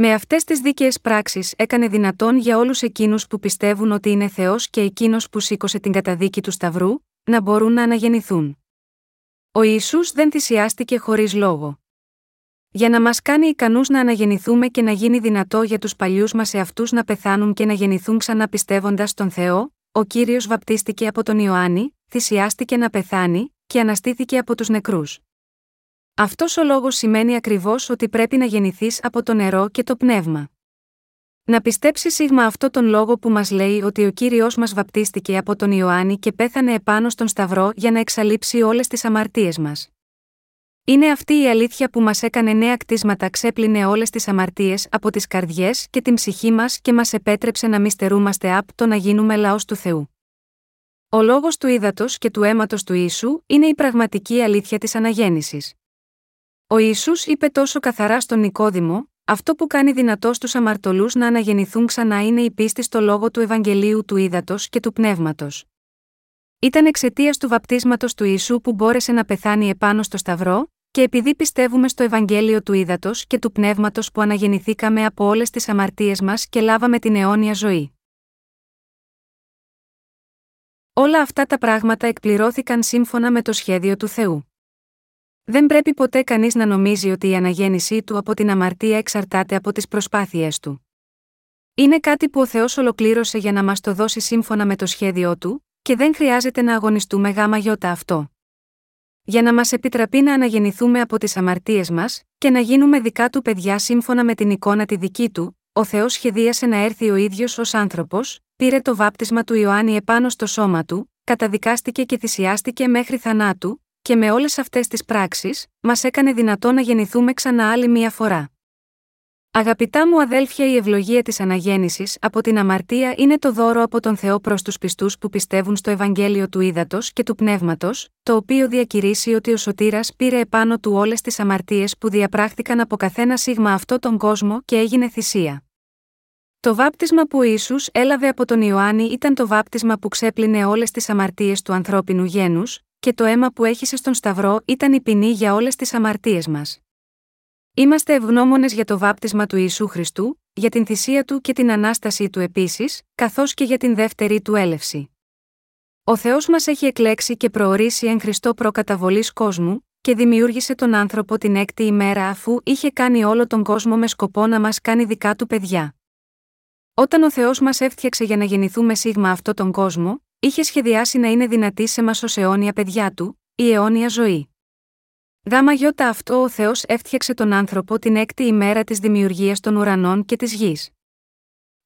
Με αυτές τις δίκαιες πράξεις έκανε δυνατόν για όλους εκείνους που πιστεύουν ότι είναι Θεός και εκείνος που σήκωσε την καταδίκη του Σταυρού, να μπορούν να αναγεννηθούν. Ο Ισού δεν θυσιάστηκε χωρίς λόγο. Για να μας κάνει ικανούς να αναγεννηθούμε και να γίνει δυνατό για τους παλιούς μας εαυτούς να πεθάνουν και να γεννηθούν ξανά πιστεύοντας στον Θεό, ο κύριος βαπτίστηκε από τον Ιωάννη, θυσιάστηκε να πεθάνει, και αναστήθηκε από τους νεκρούς. Αυτός ο λόγος σημαίνει ακριβώς ότι πρέπει να γεννηθείς από το νερό και το πνεύμα. Να πιστέψει σίγμα αυτό τον λόγο που μας λέει ότι ο κύριος μας βαπτίστηκε από τον Ιωάννη και πέθανε επάνω στον Σταυρό για να εξαλείψει όλες τις αμαρτίες μας. Είναι αυτή η αλήθεια που μας έκανε νέα κτίσματα, ξέπλυνε όλες τις αμαρτίες από τις καρδιές και την ψυχή μας και μας επέτρεψε να μη στερούμαστε απ' το να γίνουμε λαός του Θεού. Ο λόγος του ύδατος και του αίματος του ίσου είναι η πραγματική αλήθεια της αναγέννησης. Ο Ισού είπε τόσο καθαρά στον Νικόδημο, αυτό που κάνει δυνατό στους αμαρτωλούς να αναγεννηθούν ξανά είναι η πίστη στο λόγο του Ευαγγελίου του Ήδατος και του Πνεύματος. Ήταν εξαιτίας του βαπτίσματος του Ιησού που μπόρεσε να πεθάνει επάνω στο Σταυρό, και επειδή πιστεύουμε στο Ευαγγέλιο του Ήδατος και του Πνεύματος που αναγεννηθήκαμε από όλες τις αμαρτίες μας και λάβαμε την αιώνια ζωή. Όλα αυτά τα πράγματα εκπληρώθηκαν σύμφωνα με το σχέδιο του Θεού. Δεν πρέπει ποτέ κανείς να νομίζει ότι η αναγέννησή του από την αμαρτία εξαρτάται από τις προσπάθειές του. Είναι κάτι που ο Θεός ολοκλήρωσε για να μας το δώσει σύμφωνα με το σχέδιό του, και δεν χρειάζεται να αγωνιστούμε γάμα γιώτα αυτό. Για να μας επιτραπεί να αναγεννηθούμε από τις αμαρτίες μας, και να γίνουμε δικά του παιδιά σύμφωνα με την εικόνα τη δική του, ο Θεός σχεδίασε να έρθει ο ίδιος ως άνθρωπος, πήρε το βάπτισμα του Ιωάννη επάνω στο σώμα του, καταδικάστηκε και θυσιάστηκε μέχρι θανάτου, και με όλες αυτές τις πράξεις, μας έκανε δυνατό να γεννηθούμε ξανά άλλη μία φορά. Αγαπητά μου αδέλφια, η ευλογία της αναγέννησης από την αμαρτία είναι το δώρο από τον Θεό προς τους πιστούς που πιστεύουν στο Ευαγγέλιο του Ήδατος και του Πνεύματος, το οποίο διακηρύσει ότι ο Σωτήρας πήρε επάνω του όλες τις αμαρτίες που διαπράχθηκαν από καθένα σίγμα αυτό τον κόσμο και έγινε θυσία. Το βάπτισμα που Ιησούς έλαβε από τον Ιωάννη ήταν το βάπτισμα που ξέπλυνε όλες τις αμαρτίες του ανθρώπινου γένους, και το αίμα που έχησε στον Σταυρό ήταν η ποινή για όλες τις αμαρτίες μας. Είμαστε ευγνώμονες για το βάπτισμα του Ιησού Χριστού, για την θυσία του και την ανάστασή του επίσης, καθώς και για την δεύτερη του έλευση. Ο Θεός μας έχει εκλέξει και προορίσει εν Χριστώ προκαταβολής κόσμου, και δημιούργησε τον άνθρωπο την έκτη ημέρα αφού είχε κάνει όλο τον κόσμο με σκοπό να μας κάνει δικά του παιδιά. Όταν ο Θεός μας έφτιαξε για να γεννηθούμε σίγμα αυτό τον κόσμο, είχε σχεδιάσει να είναι δυνατή σε μας ως αιώνια παιδιά του, η αιώνια ζωή. Γάμα γιώτα αυτό ο Θεός έφτιαξε τον άνθρωπο την έκτη ημέρα της δημιουργίας των ουρανών και της γης.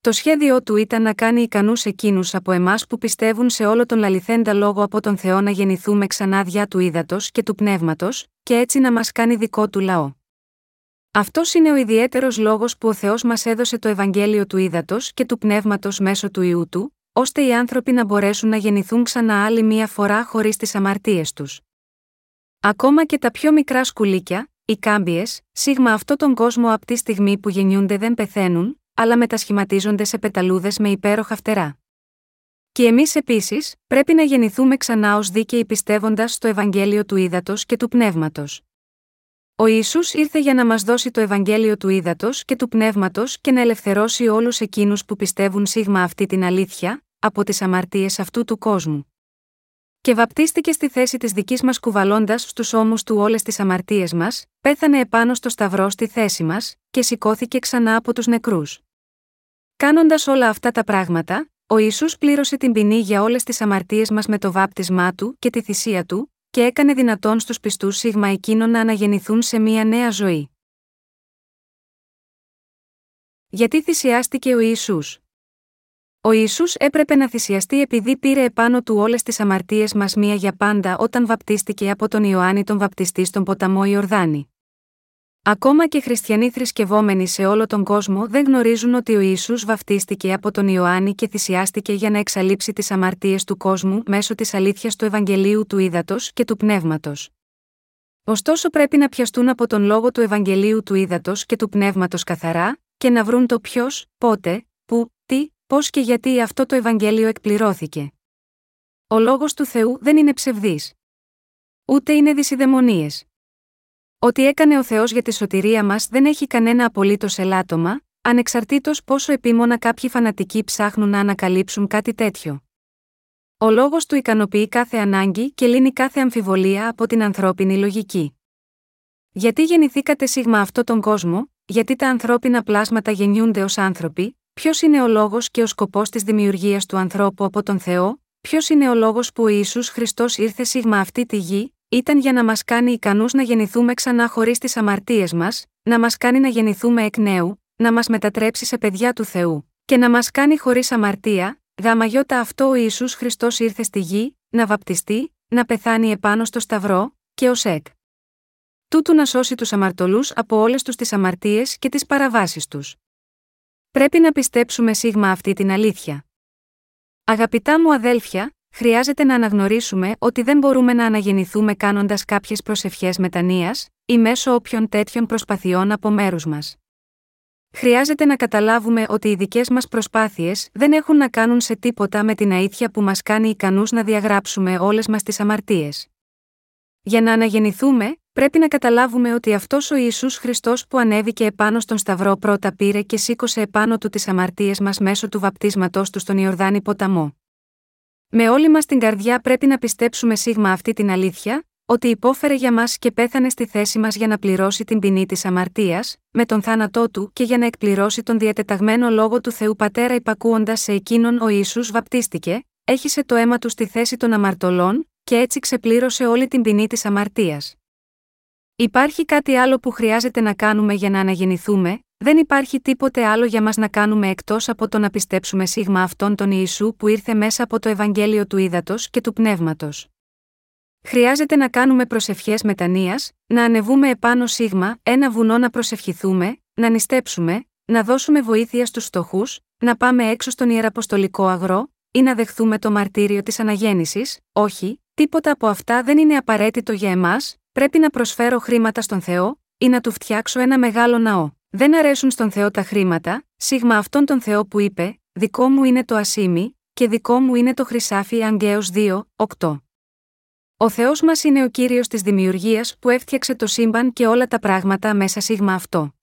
Το σχέδιό του ήταν να κάνει ικανούς εκείνους από εμάς που πιστεύουν σε όλο τον λαληθέντα λόγο από τον Θεό να γεννηθούμε ξανά διά του ύδατος και του πνεύματος, και έτσι να μας κάνει δικό του λαό. Αυτός είναι ο ιδιαίτερος λόγος που ο Θεός μας έδωσε το Ευαγγέλιο του ύδατος και του πνεύματος μέσω του ιού του, ώστε οι άνθρωποι να μπορέσουν να γεννηθούν ξανά άλλη μία φορά χωρίς τις αμαρτίες τους. Ακόμα και τα πιο μικρά σκουλίκια, οι κάμπιες, σίγμα αυτό τον κόσμο από τη στιγμή που γεννιούνται δεν πεθαίνουν, αλλά μετασχηματίζονται σε πεταλούδες με υπέροχα φτερά. Και εμείς επίσης, πρέπει να γεννηθούμε ξανά ως δίκαιοι πιστεύοντας στο Ευαγγέλιο του Ήδατος και του Πνεύματος. Ο Ιησούς ήρθε για να μας δώσει το Ευαγγέλιο του Ήδατος και του Πνεύματος και να ελευθερώσει όλους εκείνους που πιστεύουν σίγμα αυτή την αλήθεια, από τις αμαρτίες αυτού του κόσμου και βαπτίστηκε στη θέση της δικής μας κουβαλώντας στους ώμους του όλες τις αμαρτίες μας, πέθανε επάνω στο σταυρό στη θέση μας, και σηκώθηκε ξανά από τους νεκρούς. Κάνοντας όλα αυτά τα πράγματα, ο Ισού πλήρωσε την ποινή για όλες τις αμαρτίες μας με το βάπτισμά του και τη θυσία του, και έκανε δυνατόν στους πιστούς σίγμα εκείνων να αναγεννηθούν σε μια νέα ζωή. Γιατί θυσιάστηκε ο Ιησούς; Ο Ισού έπρεπε να θυσιαστεί επειδή πήρε επάνω του όλες τις αμαρτίες μας μία για πάντα όταν βαπτίστηκε από τον Ιωάννη τον Βαπτιστή στον ποταμό Ιορδάνη. Ακόμα και χριστιανοί θρησκευόμενοι σε όλο τον κόσμο δεν γνωρίζουν ότι ο Ισού βαπτίστηκε από τον Ιωάννη και θυσιάστηκε για να εξαλείψει τις αμαρτίες του κόσμου μέσω της αλήθειας του Ευαγγελίου του Ήδατος και του Πνεύματος. Ωστόσο πρέπει να πιαστούν από τον λόγο του Ευαγγελίου του Ήδατος και του Πνεύματος καθαρά, και να βρουν το ποιος, πότε, που, τι, πώς και γιατί αυτό το Ευαγγέλιο εκπληρώθηκε. Ο λόγος του Θεού δεν είναι ψευδής. Ούτε είναι δυσιδαιμονίες. Ό,τι έκανε ο Θεός για τη σωτηρία μας δεν έχει κανένα απολύτως ελάττωμα, ανεξαρτήτως πόσο επίμονα κάποιοι φανατικοί ψάχνουν να ανακαλύψουν κάτι τέτοιο. Ο λόγος του ικανοποιεί κάθε ανάγκη και λύνει κάθε αμφιβολία από την ανθρώπινη λογική. Γιατί γεννηθήκατε σίγμα αυτό τον κόσμο, γιατί τα ανθρώπινα πλάσματα γεννιούνται ως άνθρωποι, Ποιος είναι ο λόγος και ο σκοπός της δημιουργίας του ανθρώπου από τον Θεό, ποιος είναι ο λόγος που ο Ιησούς Χριστός ήρθε σίγμα αυτή τη γη, ήταν για να μας κάνει ικανούς να γεννηθούμε ξανά χωρίς τις αμαρτίες μας, να μας κάνει να γεννηθούμε εκ νέου, να μας μετατρέψει σε παιδιά του Θεού, και να μας κάνει χωρίς αμαρτία, γαμαγιώτα αυτό ο Ισού Χριστός ήρθε στη γη, να βαπτιστεί, να πεθάνει επάνω στο Σταυρό, και ως εκ. Τούτου να σώσει τους αμαρτωλούς από όλες τους τις αμαρτίες και τις παραβάσεις τους. Πρέπει να πιστέψουμε σίγμα αυτή την αλήθεια. Αγαπητά μου αδέλφια, χρειάζεται να αναγνωρίσουμε ότι δεν μπορούμε να αναγεννηθούμε κάνοντας κάποιες προσευχές μετανία ή μέσω όποιων τέτοιων προσπαθειών από μέρους μας. Χρειάζεται να καταλάβουμε ότι οι δικές μας προσπάθειες δεν έχουν να κάνουν σε τίποτα με την αήθεια που μας κάνει ικανούς να διαγράψουμε όλες μας τις αμαρτίες. Για να αναγεννηθούμε, Πρέπει να καταλάβουμε ότι αυτός ο Ισού Χριστός που ανέβηκε επάνω στον Σταυρό πρώτα πήρε και σήκωσε επάνω του τις αμαρτίες μας μέσω του βαπτίσματός του στον Ιορδάνη ποταμό. Με όλη μας την καρδιά πρέπει να πιστέψουμε σίγμα αυτή την αλήθεια, ότι υπόφερε για μας και πέθανε στη θέση μας για να πληρώσει την ποινή της αμαρτίας, με τον θάνατό του και για να εκπληρώσει τον διατεταγμένο λόγο του Θεού Πατέρα υπακούοντας σε εκείνον ο Ιησούς βαπτίστηκε, έχισε το αίμα του στη θέση των αμαρτωλών, και έτσι ξεπλήρωσε όλη την ποινή της αμαρτίας. Υπάρχει κάτι άλλο που χρειάζεται να κάνουμε για να αναγεννηθούμε, δεν υπάρχει τίποτε άλλο για μας να κάνουμε εκτός από το να πιστέψουμε σίγμα αυτόν τον Ιησού που ήρθε μέσα από το Ευαγγέλιο του Ήδατος και του Πνεύματος. Χρειάζεται να κάνουμε προσευχές μετανία, να ανεβούμε επάνω σίγμα, ένα βουνό να προσευχηθούμε, να νηστέψουμε, να δώσουμε βοήθεια στους φτωχούς, να πάμε έξω στον ιεραποστολικό αγρό, ή να δεχθούμε το μαρτύριο της αναγέννησης, όχι, τίποτα από αυτά δεν είναι απαραίτητο για εμάς, πρέπει να προσφέρω χρήματα στον Θεό, ή να του φτιάξω ένα μεγάλο ναό. Δεν αρέσουν στον Θεό τα χρήματα, σίγμα αυτόν τον Θεό που είπε: Δικό μου είναι το ασίμι, και δικό μου είναι το χρυσάφι Αγγέος 2, 8. Ο Θεός μας είναι ο κύριος της δημιουργίας που έφτιαξε το σύμπαν και όλα τα πράγματα μέσα σίγμα αυτό.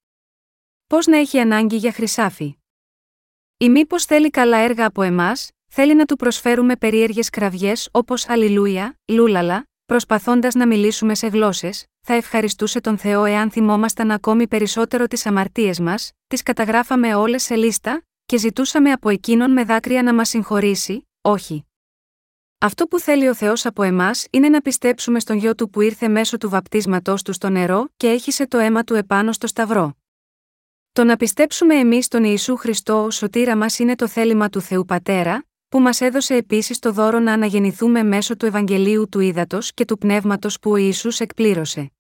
Πώς να έχει ανάγκη για χρυσάφι; Ή μήπως θέλει καλά έργα από εμάς, θέλει να του προσφέρουμε περίεργες κραυγές όπως Αλληλούια, Λούλαλα, προσπαθώντας να μιλήσουμε σε γλώσσες, θα ευχαριστούσε τον Θεό εάν θυμόμασταν ακόμη περισσότερο τις αμαρτίες μας, τις καταγράφαμε όλες σε λίστα, και ζητούσαμε από εκείνον με δάκρυα να μας συγχωρήσει, όχι. Αυτό που θέλει ο Θεός από εμάς είναι να πιστέψουμε στον γιο του που ήρθε μέσω του βαπτίσματός του στο νερό και έχισε το αίμα του επάνω στο Σταυρό. Το να πιστέψουμε εμείς τον Ιησού Χριστό ως σωτήρα μας είναι το θέλημα του Θεού Πατέρα, που μας έδωσε επίσης το δώρο να αναγεννηθούμε μέσω του Ευαγγελίου του Ήδατος και του Πνεύματος που ο Ιησούς εκπλήρωσε.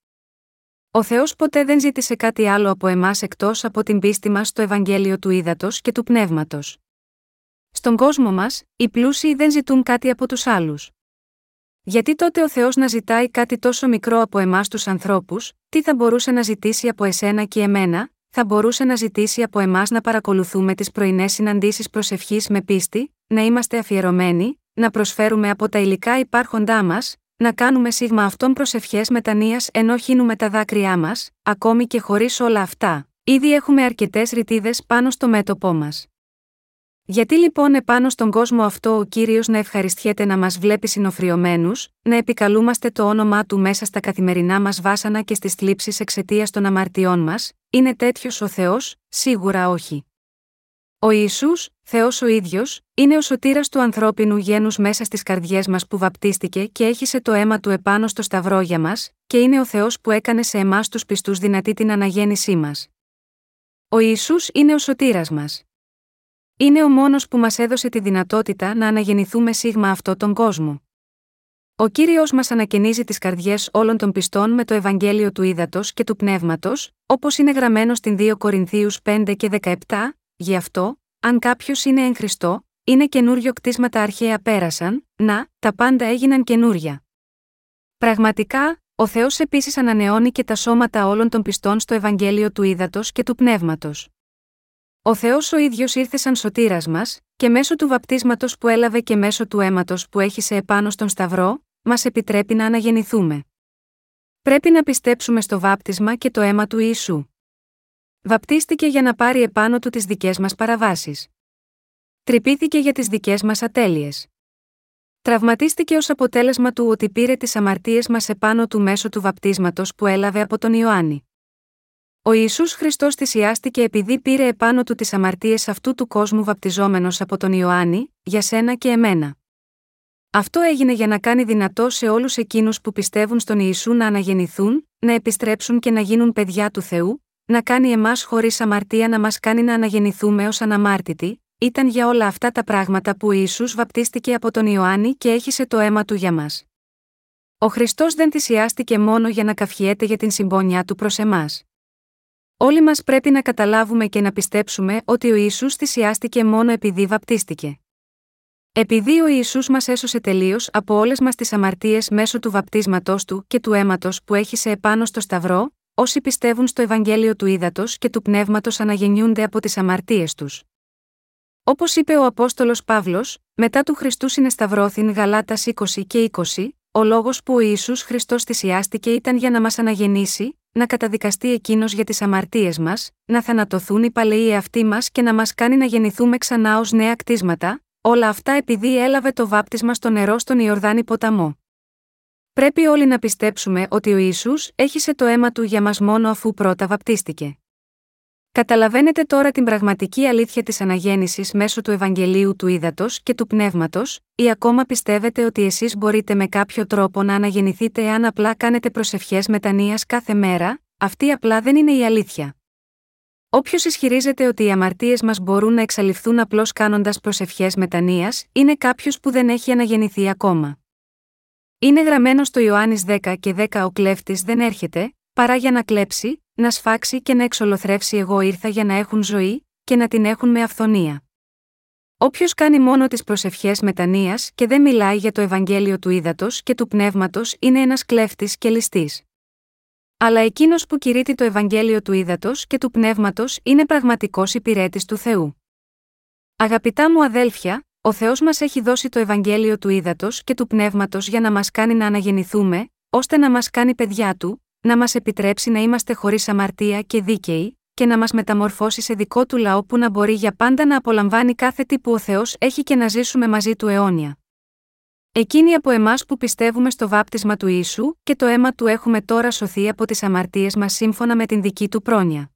Ο Θεός ποτέ δεν ζήτησε κάτι άλλο από εμάς εκτός από την πίστη μας στο Ευαγγέλιο του Ήδατος και του Πνεύματος. Στον κόσμο μας, οι πλούσιοι δεν ζητούν κάτι από τους άλλους. Γιατί τότε ο Θεός να ζητάει κάτι τόσο μικρό από εμάς τους ανθρώπους, τι θα μπορούσε να ζητήσει από εσένα και εμένα, θα μπορούσε να ζητήσει από εμάς να παρακολουθούμε τις πρωινές συναντήσεις προσευχής με πίστη, να είμαστε αφιερωμένοι, να προσφέρουμε από τα υλικά υπάρχοντά μας, να κάνουμε σίγμα αυτών προσευχές μετανία ενώ χύνουμε τα δάκρυά μας, ακόμη και χωρίς όλα αυτά, ήδη έχουμε αρκετές ρητίδες πάνω στο μέτωπό μας. Γιατί λοιπόν επάνω στον κόσμο αυτό ο κύριος να ευχαριστιέται να μας βλέπει συνοφριωμένους, να επικαλούμαστε το όνομά του μέσα στα καθημερινά μας βάσανα και στις θλίψεις εξαιτίας των αμαρτιών μας, είναι τέτοιος ο Θεός, σίγουρα όχι. Ο Ισού, Θεός ο ίδιος, είναι ο σωτήρας του ανθρώπινου γένους μέσα στις καρδιές μας που βαπτίστηκε και έχισε το αίμα του επάνω στο σταυρό για μας, και είναι ο Θεός που έκανε σε εμάς τους πιστούς δυνατή την αναγέννησή μας. Ο Ιησούς είναι ο σωτήρας μας. Είναι ο μόνος που μας έδωσε τη δυνατότητα να αναγεννηθούμε σίγμα αυτό τον κόσμο. Ο κύριος μας ανακαινίζει τις καρδιές όλων των πιστών με το Ευαγγέλιο του Ήδατος και του Πνεύματος, όπως είναι γραμμένο στην 2 Κορινθίους 5 και 17, γι' αυτό, αν κάποιος είναι εν Χριστώ, είναι καινούριο κτίσματα αρχαία πέρασαν, να, τα πάντα έγιναν καινούρια. Πραγματικά, ο Θεός επίσης ανανεώνει και τα σώματα όλων των πιστών στο Ευαγγέλιο του Ήδατος και του Πνεύματος. Ο Θεός ο ίδιος ήρθε σαν σωτήρας μας, και μέσω του βαπτίσματος που έλαβε και μέσω του αίματος που έχει σε επάνω στον Σταυρό, μας επιτρέπει να αναγεννηθούμε. Πρέπει να πιστέψουμε στο βάπτισμα και το αίμα του Ιησού. Βαπτίστηκε για να πάρει επάνω του τις δικές μας παραβάσεις. Τρυπήθηκε για τις δικές μας ατέλειες. Τραυματίστηκε ως αποτέλεσμα του ότι πήρε τις αμαρτίες μας επάνω του μέσω του βαπτίσματος που έλαβε από τον Ιωάννη. Ο Ισού Χριστός θυσιάστηκε επειδή πήρε επάνω του τις αμαρτίες αυτού του κόσμου βαπτιζόμενος από τον Ιωάννη, για σένα και εμένα. Αυτό έγινε για να κάνει δυνατό σε όλους εκείνους που πιστεύουν στον Ιησού να αναγεννηθούν, να επιστρέψουν και να γίνουν παιδιά του Θεού, να κάνει εμάς χωρίς αμαρτία να μας κάνει να αναγεννηθούμε ως αναμάρτητοι, ήταν για όλα αυτά τα πράγματα που ο Ιησούς βαπτίστηκε από τον Ιωάννη και έχισε το αίμα του για μας. Ο Χριστός δεν θυσιάστηκε μόνο για να καυχιέται για την συμπόνια του προς εμάς. Όλοι μας πρέπει να καταλάβουμε και να πιστέψουμε ότι ο Ιησούς θυσιάστηκε μόνο επειδή βαπτίστηκε. Επειδή ο Ιησούς μας έσωσε τελείως από όλες μας τις αμαρτίες μέσω του βαπτίσματός του και του αίματος που έχει σε επάνω στο Σταυρό, όσοι πιστεύουν στο Ευαγγέλιο του Ήδατος και του Πνεύματος αναγεννιούνται από τις αμαρτίες τους. Όπως είπε ο Απόστολος Παύλος, μετά του Χριστού συνεσταυρώθην Γαλάτας 20 και 20, ο λόγος που ο Ισού Χριστός θυσιάστηκε ήταν για να μας αναγεννήσει, να καταδικαστεί εκείνος για τις αμαρτίες μας, να θανατωθούν οι παλαιοί εαυτοί μας και να μας κάνει να γεννηθούμε ξανά ως νέα κτίσματα, όλα αυτά επειδή έλαβε το βάπτισμα στο νερό στον Ιορδάνη ποταμό. Πρέπει όλοι να πιστέψουμε ότι ο Ισού έχισε το αίμα του για μας μόνο αφού πρώτα βαπτίστηκε. Καταλαβαίνετε τώρα την πραγματική αλήθεια της αναγέννησης μέσω του Ευαγγελίου του Ήδατος και του Πνεύματος, ή ακόμα πιστεύετε ότι εσείς μπορείτε με κάποιο τρόπο να αναγεννηθείτε εάν απλά κάνετε προσευχές μετανία κάθε μέρα, αυτή απλά δεν είναι η αλήθεια. Όποιος ισχυρίζεται ότι οι αμαρτίες μας μπορούν να εξαλειφθούν απλώς κάνοντας προσευχές μετανία, είναι κάποιος που δεν έχει αναγεννηθεί ακόμα. Είναι γραμμένο στο Ιωάννης 10 και 10 ο κλέφτης δεν έρχεται, παρά για να κλέψει, να σφάξει και να εξολοθρεύσει εγώ ήρθα για να έχουν ζωή, και να την έχουν με αυθονία. Όποιος κάνει μόνο τις προσευχές μετανία και δεν μιλάει για το Ευαγγέλιο του ύδατο και του πνεύματος είναι ένας κλέφτης και ληστής. Αλλά εκείνος που κηρύττει το Ευαγγέλιο του ύδατο και του πνεύματος είναι πραγματικός υπηρέτης του Θεού. Αγαπητά μου αδέλφια, ο Θεός μας έχει δώσει το Ευαγγέλιο του ύδατο και του πνεύματος για να μας κάνει να αναγεννηθούμε, ώστε να μας κάνει παιδιά του, να μας επιτρέψει να είμαστε χωρίς αμαρτία και δίκαιοι, και να μας μεταμορφώσει σε δικό του λαό που να μπορεί για πάντα να απολαμβάνει κάθε τι που ο Θεός έχει και να ζήσουμε μαζί του αιώνια. Εκείνοι από εμάς που πιστεύουμε στο βάπτισμα του ίσου και το αίμα του έχουμε τώρα σωθεί από τις αμαρτίες μας σύμφωνα με την δική του πρόνοια.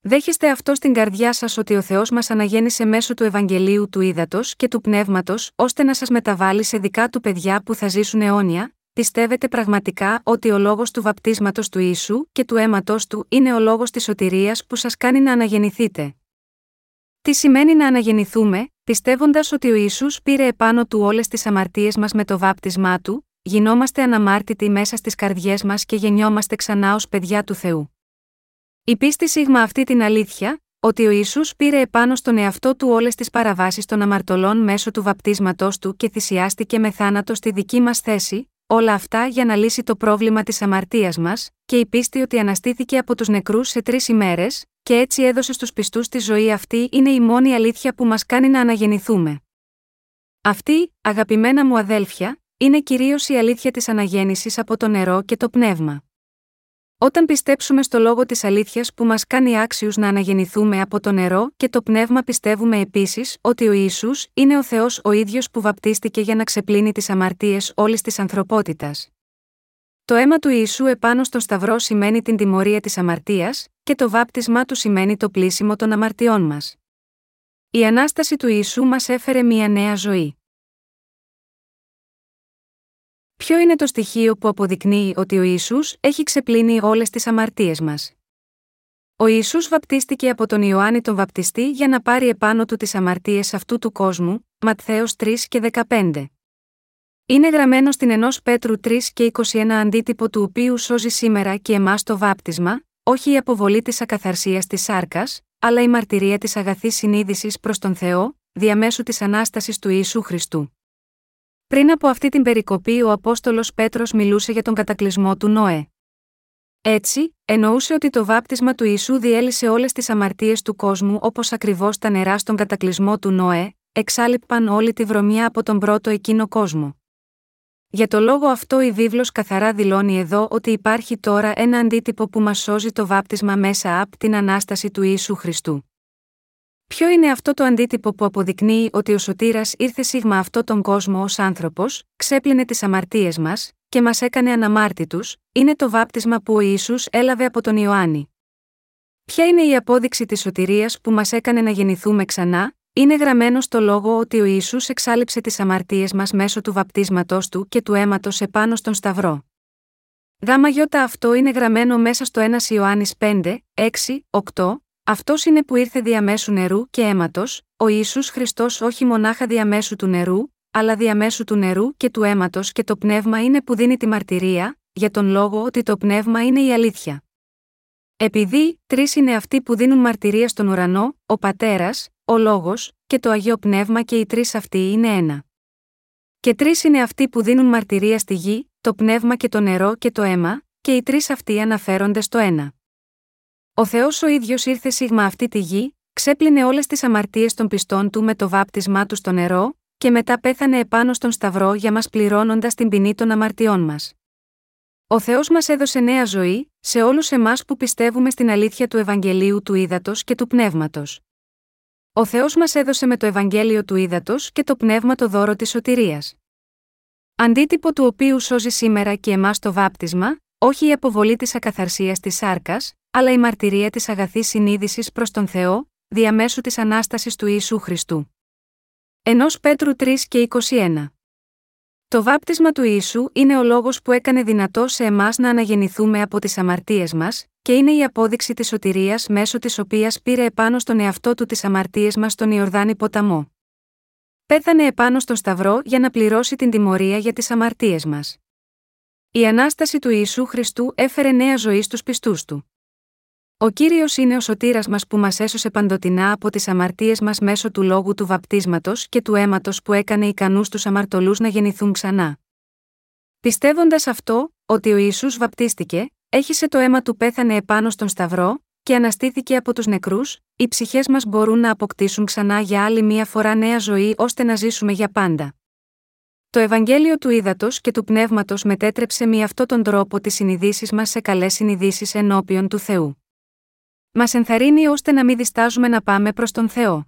Δέχεστε αυτό στην καρδιά σας ότι ο Θεός μας αναγέννησε μέσω του Ευαγγελίου του Ήδατος και του Πνεύματος, ώστε να σας μεταβάλει σε δικά του παιδιά που θα ζήσουν αιώνια, πιστεύετε πραγματικά ότι ο λόγος του βαπτίσματος του ίσου και του αίματος του είναι ο λόγος της σωτηρίας που σας κάνει να αναγεννηθείτε; Τι σημαίνει να αναγεννηθούμε, πιστεύοντας ότι ο Ισού πήρε επάνω του όλες τις αμαρτίες μας με το βάπτισμά του, γινόμαστε αναμάρτητοι μέσα στις καρδιές μας και γεννιόμαστε ξανά ως παιδιά του Θεού. Η πίστη σίγμα αυτή την αλήθεια, ότι ο Ισού πήρε επάνω στον εαυτό του όλες τις παραβάσεις των αμαρτωλών μέσω του βαπτίσματός του και θυσιάστηκε με θάνατο στη δική μας θέση, όλα αυτά για να λύσει το πρόβλημα της αμαρτίας μας, και η πίστη ότι αναστήθηκε από τους νεκρούς σε τρεις ημέρες, και έτσι έδωσε στους πιστούς τη ζωή αυτή είναι η μόνη αλήθεια που μας κάνει να αναγεννηθούμε. Αυτή, αγαπημένα μου αδέλφια, είναι κυρίως η αλήθεια της αναγέννησης από το νερό και το πνεύμα. Όταν πιστέψουμε στο λόγο της αλήθειας που μας κάνει άξιους να αναγεννηθούμε από το νερό και το πνεύμα, πιστεύουμε επίσης ότι ο ίσου είναι ο Θεός ο ίδιος που βαπτίστηκε για να ξεπλύνει τις αμαρτίες όλης της ανθρωπότητας. Το αίμα του Ιησού επάνω στον Σταυρό σημαίνει την τιμωρία της αμαρτίας, και το βάπτισμά του σημαίνει το πλήσιμο των αμαρτιών μας. Η ανάσταση του Ιησού μας έφερε μια νέα ζωή. Ποιο είναι το στοιχείο που αποδεικνύει ότι ο Ισού έχει ξεπλύνει όλες τις αμαρτίες μας; Ο Ισού βαπτίστηκε από τον Ιωάννη τον Βαπτιστή για να πάρει επάνω του τις αμαρτίες αυτού του κόσμου, Ματθαίος 3 και 15. Είναι γραμμένο στην 1 Πέτρου 3 και 21 αντίτυπο του οποίου σώζει σήμερα και εμάς το βάπτισμα, όχι η αποβολή της ακαθαρσίας της σάρκας, αλλά η μαρτυρία της αγαθής συνείδησης προς τον Θεό, διαμέσου της ανάστασης του Ιησού Χριστού. Πριν από αυτή την περικοπή, ο Απόστολος Πέτρος μιλούσε για τον κατακλυσμό του Νόε. Έτσι, εννοούσε ότι το βάπτισμα του Ιησού διέλυσε όλες τις αμαρτίες του κόσμου όπως ακριβώς τα νερά στον κατακλυσμό του Νόε, εξάλληπαν όλη τη βρωμιά από τον πρώτο εκείνο κόσμο. Για το λόγο αυτό η βίβλος καθαρά δηλώνει εδώ ότι υπάρχει τώρα ένα αντίτυπο που μας σώζει το βάπτισμα μέσα από την Ανάσταση του Ιησού Χριστού. Ποιο είναι αυτό το αντίτυπο που αποδεικνύει ότι ο Σωτήρας ήρθε σίγμα αυτό τον κόσμο ως άνθρωπος, ξέπλυνε τις αμαρτίες μας και μας έκανε αναμάρτητους, είναι το βάπτισμα που ο Ιησούς έλαβε από τον Ιωάννη. Ποια είναι η απόδειξη της σωτηρίας που μας έκανε να γεννηθούμε ξανά, είναι γραμμένο στο λόγο ότι ο Ισού εξάλληψε τις αμαρτίες μας μέσω του βαπτίσματός του και του αίματος επάνω στον Σταυρό. Γάμα γιώτα αυτό είναι γραμμένο μέσα στο 1 Ιωάννης 5, 6, 8, αυτός είναι που ήρθε διαμέσου νερού και αίματος, ο Ισού Χριστός όχι μονάχα διαμέσου του νερού, αλλά διαμέσου του νερού και του αίματος και το πνεύμα είναι που δίνει τη μαρτυρία, για τον λόγο ότι το πνεύμα είναι η αλήθεια. Επειδή τρεις είναι αυτοί που δίνουν μαρτυρία στον ουρανό, ο πατέρας, ο λόγος, και το αγίο πνεύμα και οι τρεις αυτοί είναι ένα. Και τρεις είναι αυτοί που δίνουν μαρτυρία στη γη, το πνεύμα και το νερό και το αίμα, και οι τρεις αυτοί αναφέρονται στο ένα. Ο Θεός ο ίδιος ήρθε σίγμα αυτή τη γη, ξέπλυνε όλες τις αμαρτίες των πιστών του με το βάπτισμά του στο νερό, και μετά πέθανε επάνω στον Σταυρό για μας πληρώνοντας την ποινή των αμαρτιών μας. Ο Θεός μας έδωσε νέα ζωή, σε όλους εμάς που πιστεύουμε στην αλήθεια του Ευαγγελίου του Ήδατος και του Πνεύματος. Ο Θεός μας έδωσε με το Ευαγγέλιο του Ήδατος και το Πνεύμα το δώρο της σωτηρίας. Αντίτυπο του οποίου σώζει σήμερα και εμάς το βάπτισμα, όχι η αποβολή της ακαθαρσίας της σάρκας, αλλά η μαρτυρία της αγαθής συνείδησης προς τον Θεό, διαμέσου της ανάστασης του Ιησού Χριστού. Ενός Πέτρου 3 και 21. Το βάπτισμα του Ιησού είναι ο λόγος που έκανε δυνατό σε εμάς να αναγεννηθούμε από τις αμαρτίες μας, και είναι η απόδειξη της σωτηρίας μέσω της οποίας πήρε επάνω στον εαυτό του τις αμαρτίες μας στον Ιορδάνη ποταμό. Πέθανε επάνω στο Σταυρό για να πληρώσει την τιμωρία για τις αμαρτίες μας. Η ανάσταση του Ιησού Χριστού έφερε νέα ζωή στους πιστούς του. Ο κύριος είναι ο σωτήρας μας που μας έσωσε παντοτινά από τις αμαρτίες μας μέσω του λόγου του βαπτίσματος και του αίματος που έκανε ικανούς τους αμαρτωλούς να γεννηθούν ξανά. Πιστεύοντας αυτό, ότι ο Ιησούς βαπτίστηκε, έχισε το αίμα του πέθανε επάνω στον Σταυρό, και αναστήθηκε από τους νεκρούς, οι ψυχές μας μπορούν να αποκτήσουν ξανά για άλλη μία φορά νέα ζωή ώστε να ζήσουμε για πάντα. Το Ευαγγέλιο του Ήδατος και του Πνεύματος μετέτρεψε με αυτόν τον τρόπο τις συνειδήσεις μας σε καλές συνειδήσεις ενώπιον του Θεού. Μας ενθαρρύνει ώστε να μην διστάζουμε να πάμε προς τον Θεό.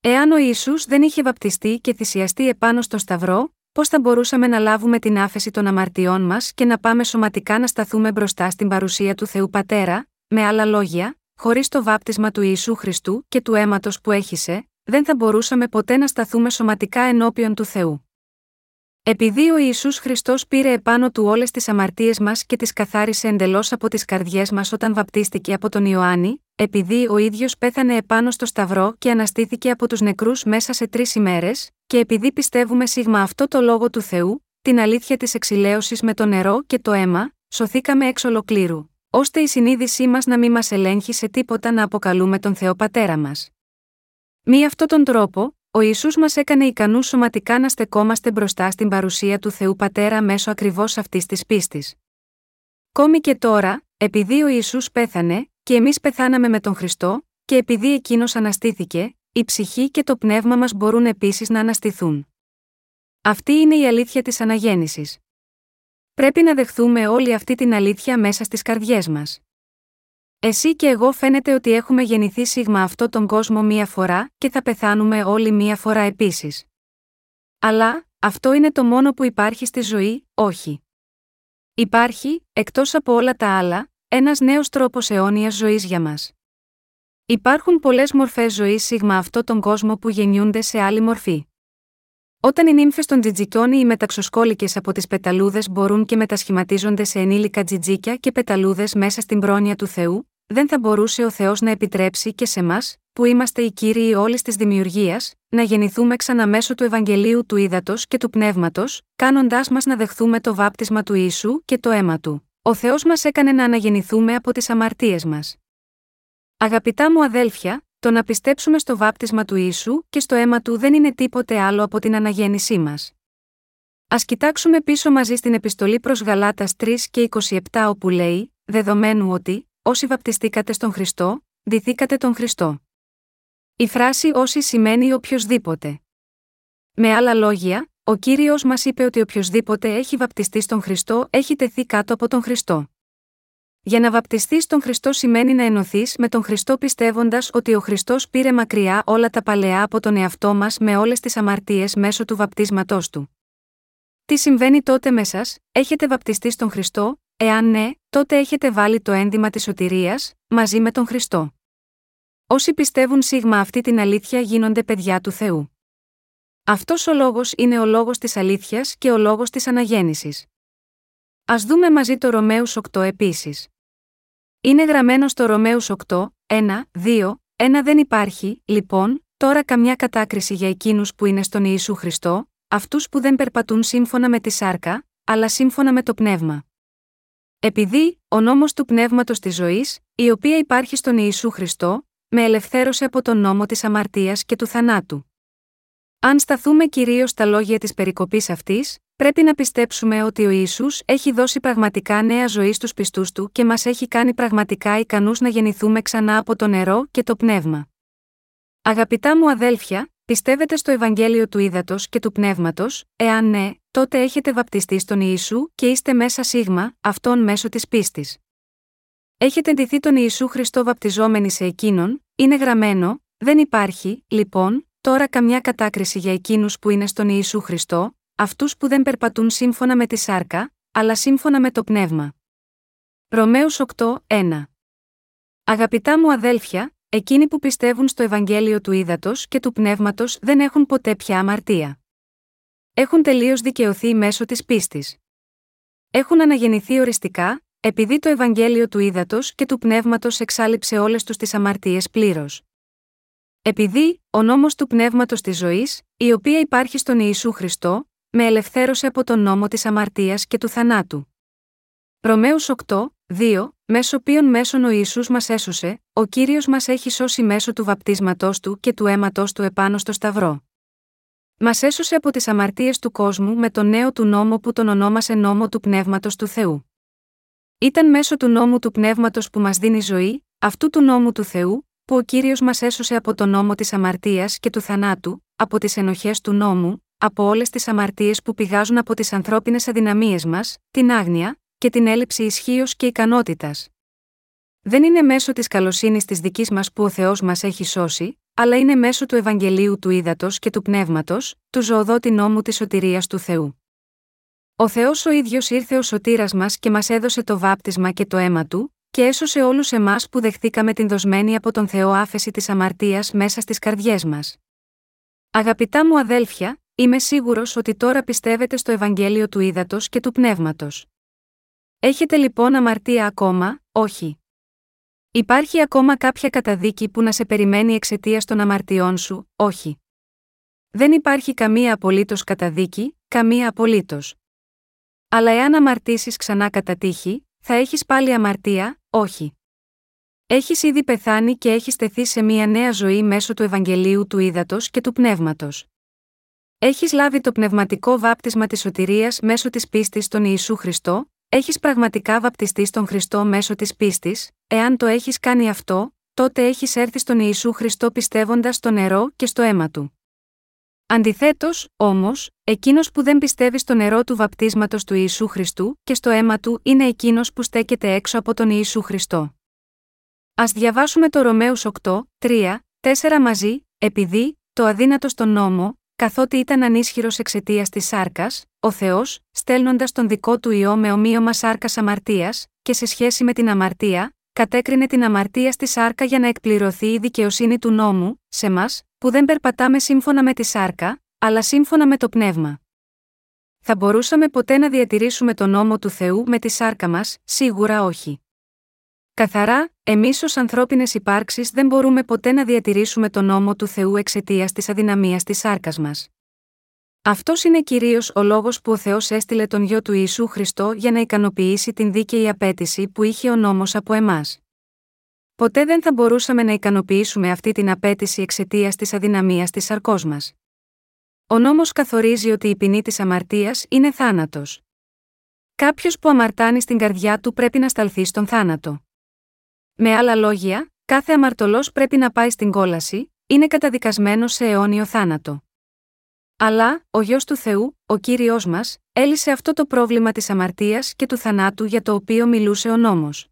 Εάν ο Ιησούς δεν είχε βαπτιστεί και θυσιαστεί επάνω στο Σταυρό, πώς θα μπορούσαμε να λάβουμε την άφεση των αμαρτιών μας και να πάμε σωματικά να σταθούμε μπροστά στην παρουσία του Θεού Πατέρα, με άλλα λόγια, χωρίς το βάπτισμα του Ιησού Χριστού και του αίματος που έχησε, δεν θα μπορούσαμε ποτέ να σταθούμε σωματικά ενώπιον του Θεού. Επειδή ο Ισού Χριστός πήρε επάνω του όλες τις αμαρτίες μας και τις καθάρισε εντελώς από τις καρδιές μας όταν βαπτίστηκε από τον Ιωάννη, επειδή ο ίδιος πέθανε επάνω στο Σταυρό και αναστήθηκε από τους νεκρούς μέσα σε τρεις ημέρες, και επειδή πιστεύουμε σίγμα αυτό το λόγο του Θεού, την αλήθεια της εξηλαίωσης με το νερό και το αίμα, σωθήκαμε εξ ολοκλήρου, ώστε η συνείδησή μας να μην μας ελέγχει σε τίποτα να αποκαλούμε τον Θεό Πατέρα μας. Μη αυτόν τον τρόπο, ο Ιησούς μας έκανε ικανούς σωματικά να στεκόμαστε μπροστά στην παρουσία του Θεού Πατέρα μέσω ακριβώς αυτής της πίστης. Κόμη και τώρα, επειδή ο Ιησούς πέθανε, και εμείς πεθάναμε με τον Χριστό, και επειδή εκείνος αναστήθηκε, η ψυχή και το πνεύμα μας μπορούν επίσης να αναστηθούν. Αυτή είναι η αλήθεια της αναγέννησης. Πρέπει να δεχθούμε όλη αυτή την αλήθεια μέσα στις καρδιές μας. Εσύ και εγώ φαίνεται ότι έχουμε γεννηθεί σίγμα αυτό τον κόσμο μία φορά και θα πεθάνουμε όλοι μία φορά επίσης. Αλλά, αυτό είναι το μόνο που υπάρχει στη ζωή, όχι. Υπάρχει, εκτός από όλα τα άλλα, ένας νέος τρόπος αιώνιας ζωής για μας. Υπάρχουν πολλές μορφές ζωής σίγμα αυτό τον κόσμο που γεννιούνται σε άλλη μορφή. Όταν οι νύμφες των τζιτζιτών ή οι μεταξοσκόλικε από τις πεταλούδες μπορούν και μετασχηματίζονται σε ενήλικα τζιτζίκια και πεταλούδες μέσα στην πρόνοια του Θεού, δεν θα μπορούσε ο Θεός να επιτρέψει και σε εμά, που είμαστε οι κύριοι όλης της δημιουργίας, να γεννηθούμε ξανά μέσω του Ευαγγελίου του Ήδατος και του Πνεύματος, κάνοντάς μας να δεχθούμε το βάπτισμα του Ιησού και το αίμα του. Ο Θεός μας έκανε να αναγεννηθούμε από τις αμαρτίες μας. Αγαπητά μου αδέλφια, το να πιστέψουμε στο βάπτισμα του Ιησού και στο αίμα του δεν είναι τίποτε άλλο από την αναγέννησή μας. Α κοιτάξουμε πίσω μαζί στην επιστολή προς Γαλάτας 3 και 27 όπου λέει, δεδομένου ότι, όσοι βαπτιστήκατε στον Χριστό, δηθήκατε τον Χριστό. Η φράση όσοι σημαίνει οποιοδήποτε. Με άλλα λόγια, ο κύριος μας είπε ότι οποιοδήποτε έχει βαπτιστεί στον Χριστό έχει τεθεί κάτω από τον Χριστό. Για να βαπτιστείς στον Χριστό σημαίνει να ενωθείς με τον Χριστό πιστεύοντας ότι ο Χριστός πήρε μακριά όλα τα παλαιά από τον εαυτό μας με όλες τις αμαρτίες μέσω του βαπτίσματός του. Τι συμβαίνει τότε με σας, έχετε βαπτιστεί στον Χριστό, εάν ναι, τότε έχετε βάλει το ένδυμα της σωτηρίας, μαζί με τον Χριστό. Όσοι πιστεύουν σίγμα αυτή την αλήθεια γίνονται παιδιά του Θεού. Αυτός ο λόγος είναι ο λόγος της αλήθειας και ο λόγος της αναγέννησης. Α δούμε μαζί το Ρωμαίους 8 επίσης. Είναι γραμμένο στο Ρωμαίους 8, 1, 2, 1 δεν υπάρχει, λοιπόν, τώρα καμιά κατάκριση για εκείνους που είναι στον Ιησού Χριστό, αυτούς που δεν περπατούν σύμφωνα με τη σάρκα, αλλά σύμφωνα με το πνεύμα. Επειδή, ο νόμος του πνεύματος της ζωής, η οποία υπάρχει στον Ιησού Χριστό, με ελευθέρωσε από τον νόμο της αμαρτίας και του θανάτου. Αν σταθούμε κυρίως στα λόγια της περικοπής αυτής, πρέπει να πιστέψουμε ότι ο Ιησούς έχει δώσει πραγματικά νέα ζωή στους πιστούς του και μας έχει κάνει πραγματικά ικανούς να γεννηθούμε ξανά από το νερό και το πνεύμα. Αγαπητά μου αδέλφια, πιστεύετε στο Ευαγγέλιο του Ήδατος και του Πνεύματος, εάν ναι, τότε έχετε βαπτιστεί στον Ιησού και είστε μέσα σίγμα, αυτόν μέσω της πίστης. Έχετε ντυθεί τον Ιησού Χριστό βαπτιζόμενοι σε εκείνον, είναι γραμμένο, δεν υπάρχει, λοιπόν, τώρα καμιά κατάκριση για εκείνους που είναι στον Ιησού Χριστό, αυτούς που δεν περπατούν σύμφωνα με τη σάρκα, αλλά σύμφωνα με το πνεύμα. Ρωμαίους 8, 1 Αγαπητά μου αδέλφια, εκείνοι που πιστεύουν στο Ευαγγέλιο του Ήδατος και του Πνεύματος δεν έχουν ποτέ πια αμαρτία έχουν τελείως δικαιωθεί μέσω της πίστης. Έχουν αναγεννηθεί οριστικά, επειδή το Ευαγγέλιο του ύδατο και του πνεύματος εξάλληψε όλες τους τις αμαρτίες πλήρως. Επειδή, ο νόμος του πνεύματος της ζωής, η οποία υπάρχει στον Ιησού Χριστό, με ελευθέρωσε από τον νόμο της αμαρτίας και του θανάτου. Ρωμαίους 8, 2, μέσω οποίων μέσων ο Ιησούς μας έσωσε, ο κύριος μας έχει σώσει μέσω του βαπτίσματός του και του αίματός του επάνω στο Σταυρό. Μας έσωσε από τις αμαρτίες του κόσμου με τον νέο του νόμο που τον ονόμασε νόμο του πνεύματος του Θεού. Ήταν μέσω του νόμου του πνεύματος που μας δίνει ζωή, αυτού του νόμου του Θεού, που ο κύριος μας έσωσε από τον νόμο της αμαρτίας και του θανάτου, από τις ενοχές του νόμου, από όλες τις αμαρτίες που πηγάζουν από τις ανθρώπινες αδυναμίες μας, την άγνοια, και την έλλειψη ισχύως και ικανότητας. Δεν είναι μέσω της καλοσύνης της δικής μας που ο Θεός μας έχει σώσει, αλλά είναι μέσω του Ευαγγελίου του Ήδατος και του Πνεύματος, του ζωοδότη νόμου της σωτηρίας του Θεού. Ο Θεός ο ίδιος ήρθε ω σωτήρας μας και μας έδωσε το βάπτισμα και το αίμα του, και έσωσε όλους εμάς που δεχθήκαμε την δοσμένη από τον Θεό άφεση της αμαρτίας μέσα στις καρδιές μας. Αγαπητά μου αδέλφια, είμαι σίγουρος ότι τώρα πιστεύετε στο Ευαγγέλιο του Ήδατος και του Πνεύματος. Έχετε λοιπόν αμαρτία ακόμα, όχι. Υπάρχει ακόμα κάποια καταδίκη που να σε περιμένει εξαιτίας των αμαρτιών σου, όχι. Δεν υπάρχει καμία απολύτως καταδίκη, καμία απολύτως. Αλλά εάν αμαρτήσεις ξανά κατά τύχη, θα έχεις πάλι αμαρτία, όχι. Έχεις ήδη πεθάνει και έχεις τεθεί σε μια νέα ζωή μέσω του Ευαγγελίου του Ήδατος και του Πνεύματος. Έχεις λάβει το πνευματικό βάπτισμα της σωτηρίας μέσω της πίστης στον Ιησού Χριστό, έχεις πραγματικά βαπτιστεί στον Χριστό μέσω της πίστης, εάν το έχεις κάνει αυτό, τότε έχεις έρθει στον Ιησού Χριστό πιστεύοντας στο νερό και στο αίμα του. Αντιθέτως, όμως, εκείνος που δεν πιστεύει στο νερό του βαπτίσματος του Ιησού Χριστού και στο αίμα του είναι εκείνος που στέκεται έξω από τον Ιησού Χριστό. Α διαβάσουμε το Ρωμαίους 8, 3, 4 μαζί, επειδή, το αδύνατος στον νόμο, καθότι ήταν ανίσχυρος εξαιτίας της σάρκας, ο Θεός, στέλνοντας τον δικό του ιό με ομοίωμα σάρκας αμαρτίας, και σε σχέση με την αμαρτία, κατέκρινε την αμαρτία στη σάρκα για να εκπληρωθεί η δικαιοσύνη του νόμου, σε μας, που δεν περπατάμε σύμφωνα με τη σάρκα, αλλά σύμφωνα με το πνεύμα. Θα μπορούσαμε ποτέ να διατηρήσουμε τον νόμο του Θεού με τη σάρκα μας, σίγουρα όχι. Καθαρά, εμείς ως ανθρώπινες υπάρξεις δεν μπορούμε ποτέ να διατηρήσουμε τον νόμο του Θεού εξαιτίας της αδυναμίας της σάρκας μας. Αυτός είναι κυρίως ο λόγος που ο Θεός έστειλε τον γιο του Ιησού Χριστό για να ικανοποιήσει την δίκαιη απέτηση που είχε ο νόμος από εμάς. Ποτέ δεν θα μπορούσαμε να ικανοποιήσουμε αυτή την απέτηση εξαιτίας της αδυναμίας της σαρκός μας. Ο νόμος καθορίζει ότι η ποινή της αμαρτίας είναι θάνατος. Κάποιος που αμαρτάνει στην καρδιά του πρέπει να σταλθεί στον θάνατο. Με άλλα λόγια, κάθε αμαρτωλός πρέπει να πάει στην κόλαση, είναι καταδικασμένος σε αιώνιο θάνατο. Αλλά, ο γιος του Θεού, ο κύριος μας, έλυσε αυτό το πρόβλημα της αμαρτίας και του θανάτου για το οποίο μιλούσε ο νόμος.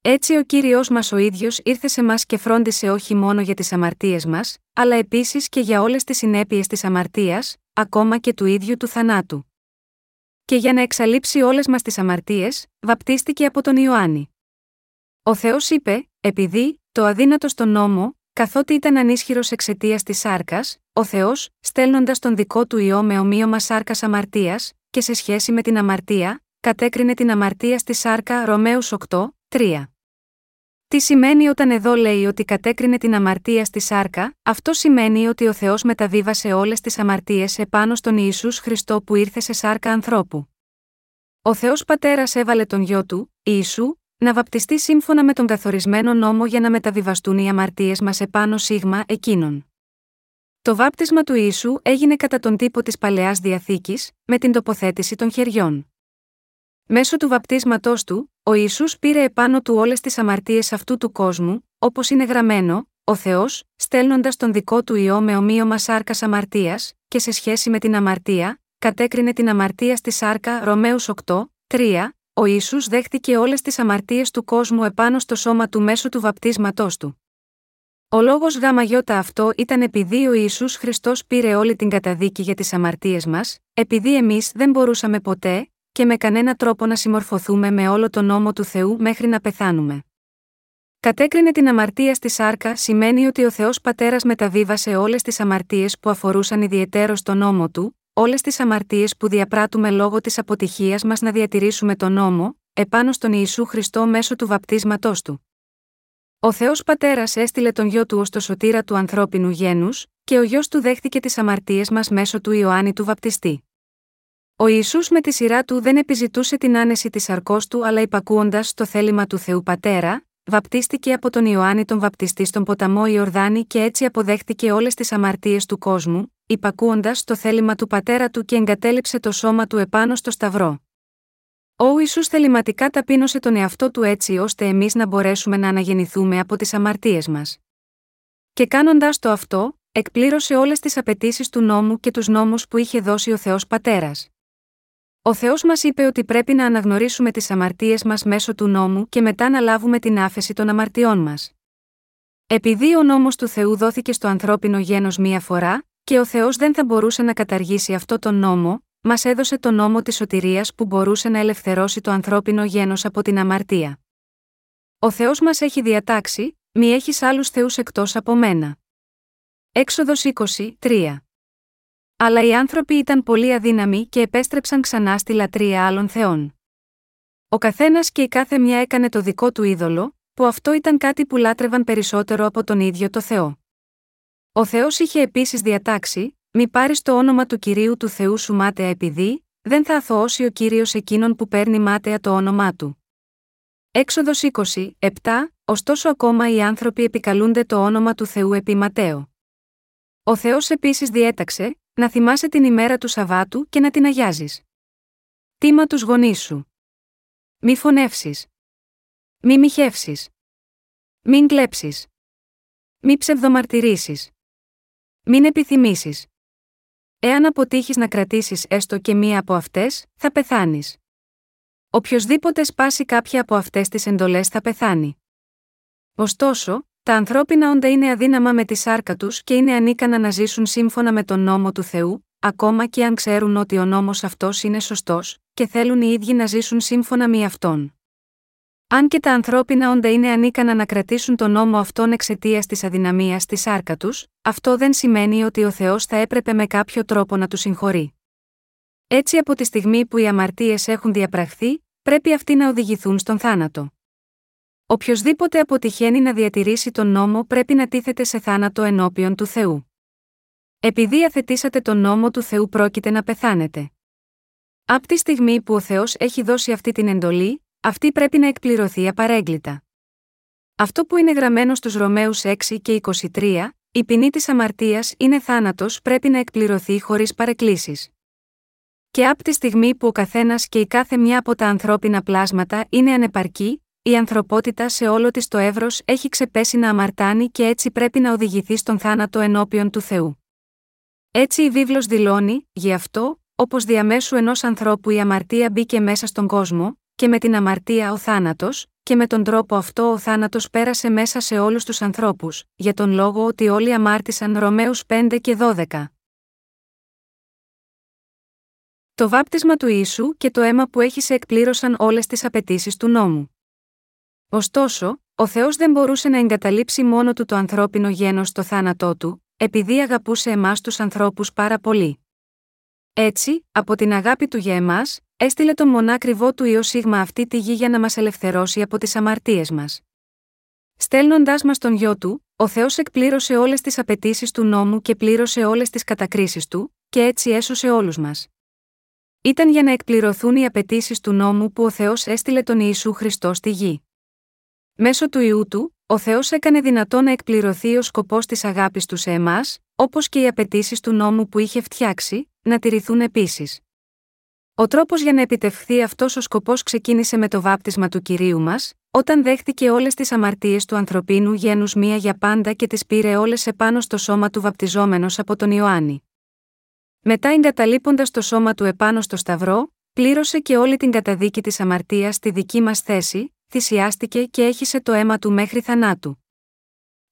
Έτσι ο κύριος μας ο ίδιος ήρθε σε μας και φρόντισε όχι μόνο για τις αμαρτίες μας, αλλά επίσης και για όλες τις συνέπειες της αμαρτίας, ακόμα και του ίδιου του θανάτου. Και για να εξαλείψει όλες μας τις αμαρτίες, βαπτίστηκε από τον Ιωάννη. Ο Θεός είπε, επειδή, το αδύνατο στον νόμο, καθότι ήταν ανίσχυρος εξαιτίας της σάρκας, ο Θεός, στέλνοντας τον δικό του ιό με ομοίωμα σάρκας αμαρτίας, και σε σχέση με την αμαρτία, κατέκρινε την αμαρτία στη σάρκα Ρωμαίους 8, 3. Τι σημαίνει όταν εδώ λέει ότι κατέκρινε την αμαρτία στη σάρκα, αυτό σημαίνει ότι ο Θεός μεταβίβασε όλες τις αμαρτίες επάνω στον Ιησούς Χριστό που ήρθε σε σάρκα ανθρώπου. Ο Θεός Πατέρας έβαλε τον γιο του, Ιησού, να βαπτιστεί σύμφωνα με τον καθορισμένο νόμο για να μεταβιβαστούν οι αμαρτίες μας επάνω σίγμα εκείνων. Το βάπτισμα του Ιησού έγινε κατά τον τύπο της παλαιάς διαθήκης, με την τοποθέτηση των χεριών. Μέσω του βαπτίσματός του, ο Ιησούς πήρε επάνω του όλες τις αμαρτίες αυτού του κόσμου, όπως είναι γραμμένο, ο Θεός, στέλνοντας τον δικό του ιό με ομοίωμα σάρκας αμαρτίας, και σε σχέση με την αμαρτία, κατέκρινε την αμαρτία στη σάρκα Ρωμαίους 8, 3, ο Ισού δέχτηκε όλες τις αμαρτίες του κόσμου επάνω στο σώμα του μέσω του βαπτίσματός του. Ο λόγος γιώτα αυτό ήταν επειδή ο Ιησούς Χριστός πήρε όλη την καταδίκη για τις αμαρτίες μας, επειδή εμείς δεν μπορούσαμε ποτέ, και με κανένα τρόπο να συμμορφωθούμε με όλο τον νόμο του Θεού μέχρι να πεθάνουμε. Κατέκρινε την αμαρτία στη σάρκα σημαίνει ότι ο Θεός Πατέρας μεταβίβασε όλες τις αμαρτίες που αφορούσαν ιδιαιτέρως τον νόμο του, όλες τις αμαρτίες που διαπράττουμε λόγω της αποτυχίας μας να διατηρήσουμε τον νόμο, επάνω στον Ιησού Χριστό μέσω του βαπτίσματός του. Ο Θεός Πατέρας έστειλε τον γιο του ως το σωτήρα του ανθρώπινου γένους, και ο γιος του δέχτηκε τις αμαρτίες μας μέσω του Ιωάννη του Βαπτιστή. Ο Ισού με τη σειρά του δεν επιζητούσε την άνεση της αρκό του, αλλά υπακούοντας το θέλημα του Θεού Πατέρα, βαπτίστηκε από τον Ιωάννη τον Βαπτιστή στον ποταμό Ιορδάνη και έτσι αποδέχτηκε όλες τις αμαρτίες του κόσμου, υπακούοντας το θέλημα του πατέρα του και εγκατέλειψε το σώμα του επάνω στο Σταυρό. Ο Ισού θεληματικά ταπείνωσε τον εαυτό του έτσι ώστε εμείς να μπορέσουμε να αναγεννηθούμε από τις αμαρτίες μας. Και κάνοντας το αυτό, εκπλήρωσε όλες τις απαιτήσεις του νόμου και τους νόμους που είχε δώσει ο Θεός Πατέρας. Ο Θεός μας είπε ότι πρέπει να αναγνωρίσουμε τις αμαρτίες μας μέσω του νόμου και μετά να λάβουμε την άφεση των αμαρτιών μας. Επειδή ο νόμος του Θεού δόθηκε στο ανθρώπινο γένος μία φορά, και ο Θεός δεν θα μπορούσε να καταργήσει αυτό τον νόμο, μας έδωσε τον νόμο της σωτηρίας που μπορούσε να ελευθερώσει το ανθρώπινο γένος από την αμαρτία. Ο Θεός μας έχει διατάξει, μη έχεις άλλους Θεούς εκτός από μένα. Έξοδος 20, 3. Αλλά οι άνθρωποι ήταν πολύ αδύναμοι και επέστρεψαν ξανά στη λατρεία άλλων θεών. Ο καθένας και η κάθε μια έκανε το δικό του είδωλο, που αυτό ήταν κάτι που λάτρευαν περισσότερο από τον ίδιο το Θεό. Ο Θεός είχε επίσης διατάξει, μη πάρεις το όνομα του κυρίου του Θεού σου μάταια επειδή, δεν θα αθωώσει ο κύριος εκείνον που παίρνει μάταια το όνομά του. Έξοδος 20, 7, ωστόσο ακόμα οι άνθρωποι επικαλούνται το όνομα του Θεού επί Ματέο. Ο Θεός επίσης διέταξε, να θυμάσαι την ημέρα του Σαββάτου και να την αγιάζεις. Τίμα τους γονείς σου. Μη φωνεύσεις. Μη μοιχεύσεις. Μην κλέψεις. Μη ψευδομαρτυρήσεις. Μην επιθυμήσεις. Εάν αποτύχεις να κρατήσεις έστω και μία από αυτές, θα πεθάνεις. Οποιοδήποτε σπάσει κάποια από αυτές τις εντολές θα πεθάνει. Ωστόσο, τα ανθρώπινα όντα είναι αδύναμα με τη σάρκα τους και είναι ανίκανα να ζήσουν σύμφωνα με τον νόμο του Θεού, ακόμα και αν ξέρουν ότι ο νόμος αυτός είναι σωστός, και θέλουν οι ίδιοι να ζήσουν σύμφωνα με αυτόν. Αν και τα ανθρώπινα όντα είναι ανίκανα να κρατήσουν τον νόμο αυτόν εξαιτίας της αδυναμίας τη σάρκα τους, αυτό δεν σημαίνει ότι ο Θεός θα έπρεπε με κάποιο τρόπο να τους συγχωρεί. Έτσι από τη στιγμή που οι αμαρτίες έχουν διαπραχθεί, πρέπει αυτοί να οδηγηθούν στον θάνατο. Οποιοδήποτε αποτυχαίνει να διατηρήσει τον νόμο πρέπει να τίθεται σε θάνατο ενώπιον του Θεού. Επειδή αθετήσατε τον νόμο του Θεού πρόκειται να πεθάνετε. Από τη στιγμή που ο Θεός έχει δώσει αυτή την εντολή, αυτή πρέπει να εκπληρωθεί απαρέγκλητα. Αυτό που είναι γραμμένο στους Ρωμαίους 6 και 23, η ποινή της αμαρτίας είναι θάνατος πρέπει να εκπληρωθεί χωρίς παρεκκλήσεις. Και από τη στιγμή που ο καθένας και η κάθε μια από τα ανθρώπινα πλάσματα είναι ανεπαρκή, η ανθρωπότητα σε όλο της το εύρος έχει ξεπέσει να αμαρτάνει και έτσι πρέπει να οδηγηθεί στον θάνατο ενώπιον του Θεού. Έτσι η βίβλος δηλώνει, γι' αυτό, όπως διαμέσου ενός ανθρώπου η αμαρτία μπήκε μέσα στον κόσμο, και με την αμαρτία ο θάνατος, και με τον τρόπο αυτό ο θάνατος πέρασε μέσα σε όλους τους ανθρώπους, για τον λόγο ότι όλοι αμάρτησαν Ρωμαίους 5 και 12. Το βάπτισμα του Ιησού και το αίμα που έχεις σε εκπλήρωσαν όλες τις απαιτήσεις του νόμου. Ωστόσο, ο Θεός δεν μπορούσε να εγκαταλείψει μόνο του το ανθρώπινο γένος στο θάνατό του, επειδή αγαπούσε εμάς τους ανθρώπους πάρα πολύ. Έτσι, από την αγάπη του για εμάς, έστειλε τον μονάκριβό του Ιω Σίγμα αυτή τη γη για να μας ελευθερώσει από τις αμαρτίες μας. Στέλνοντάς μας τον γιο του, ο Θεός εκπλήρωσε όλες τις απαιτήσεις του νόμου και πλήρωσε όλες τις κατακρίσεις του, και έτσι έσωσε όλους μας. Ήταν για να εκπληρωθούν οι απαιτήσεις του νόμου που ο Θεός έστειλε τον Ιησού Χριστό στη γη. Μέσω του ιού του, ο Θεός έκανε δυνατό να εκπληρωθεί ο σκοπός της αγάπης του σε εμάς, όπως και οι απαιτήσεις του νόμου που είχε φτιάξει, να τηρηθούν επίσης. Ο τρόπος για να επιτευχθεί αυτός ο σκοπός ξεκίνησε με το βάπτισμα του κυρίου μας, όταν δέχτηκε όλες τις αμαρτίες του ανθρωπίνου γένους μία για πάντα και τις πήρε όλες επάνω στο σώμα του βαπτιζόμενος από τον Ιωάννη. Μετά εγκαταλείποντας το σώμα του επάνω στο Σταυρό, πλήρωσε και όλη την καταδίκη της αμαρτίας στη δική μας θέση, θυσιάστηκε και έχισε το αίμα του μέχρι θανάτου.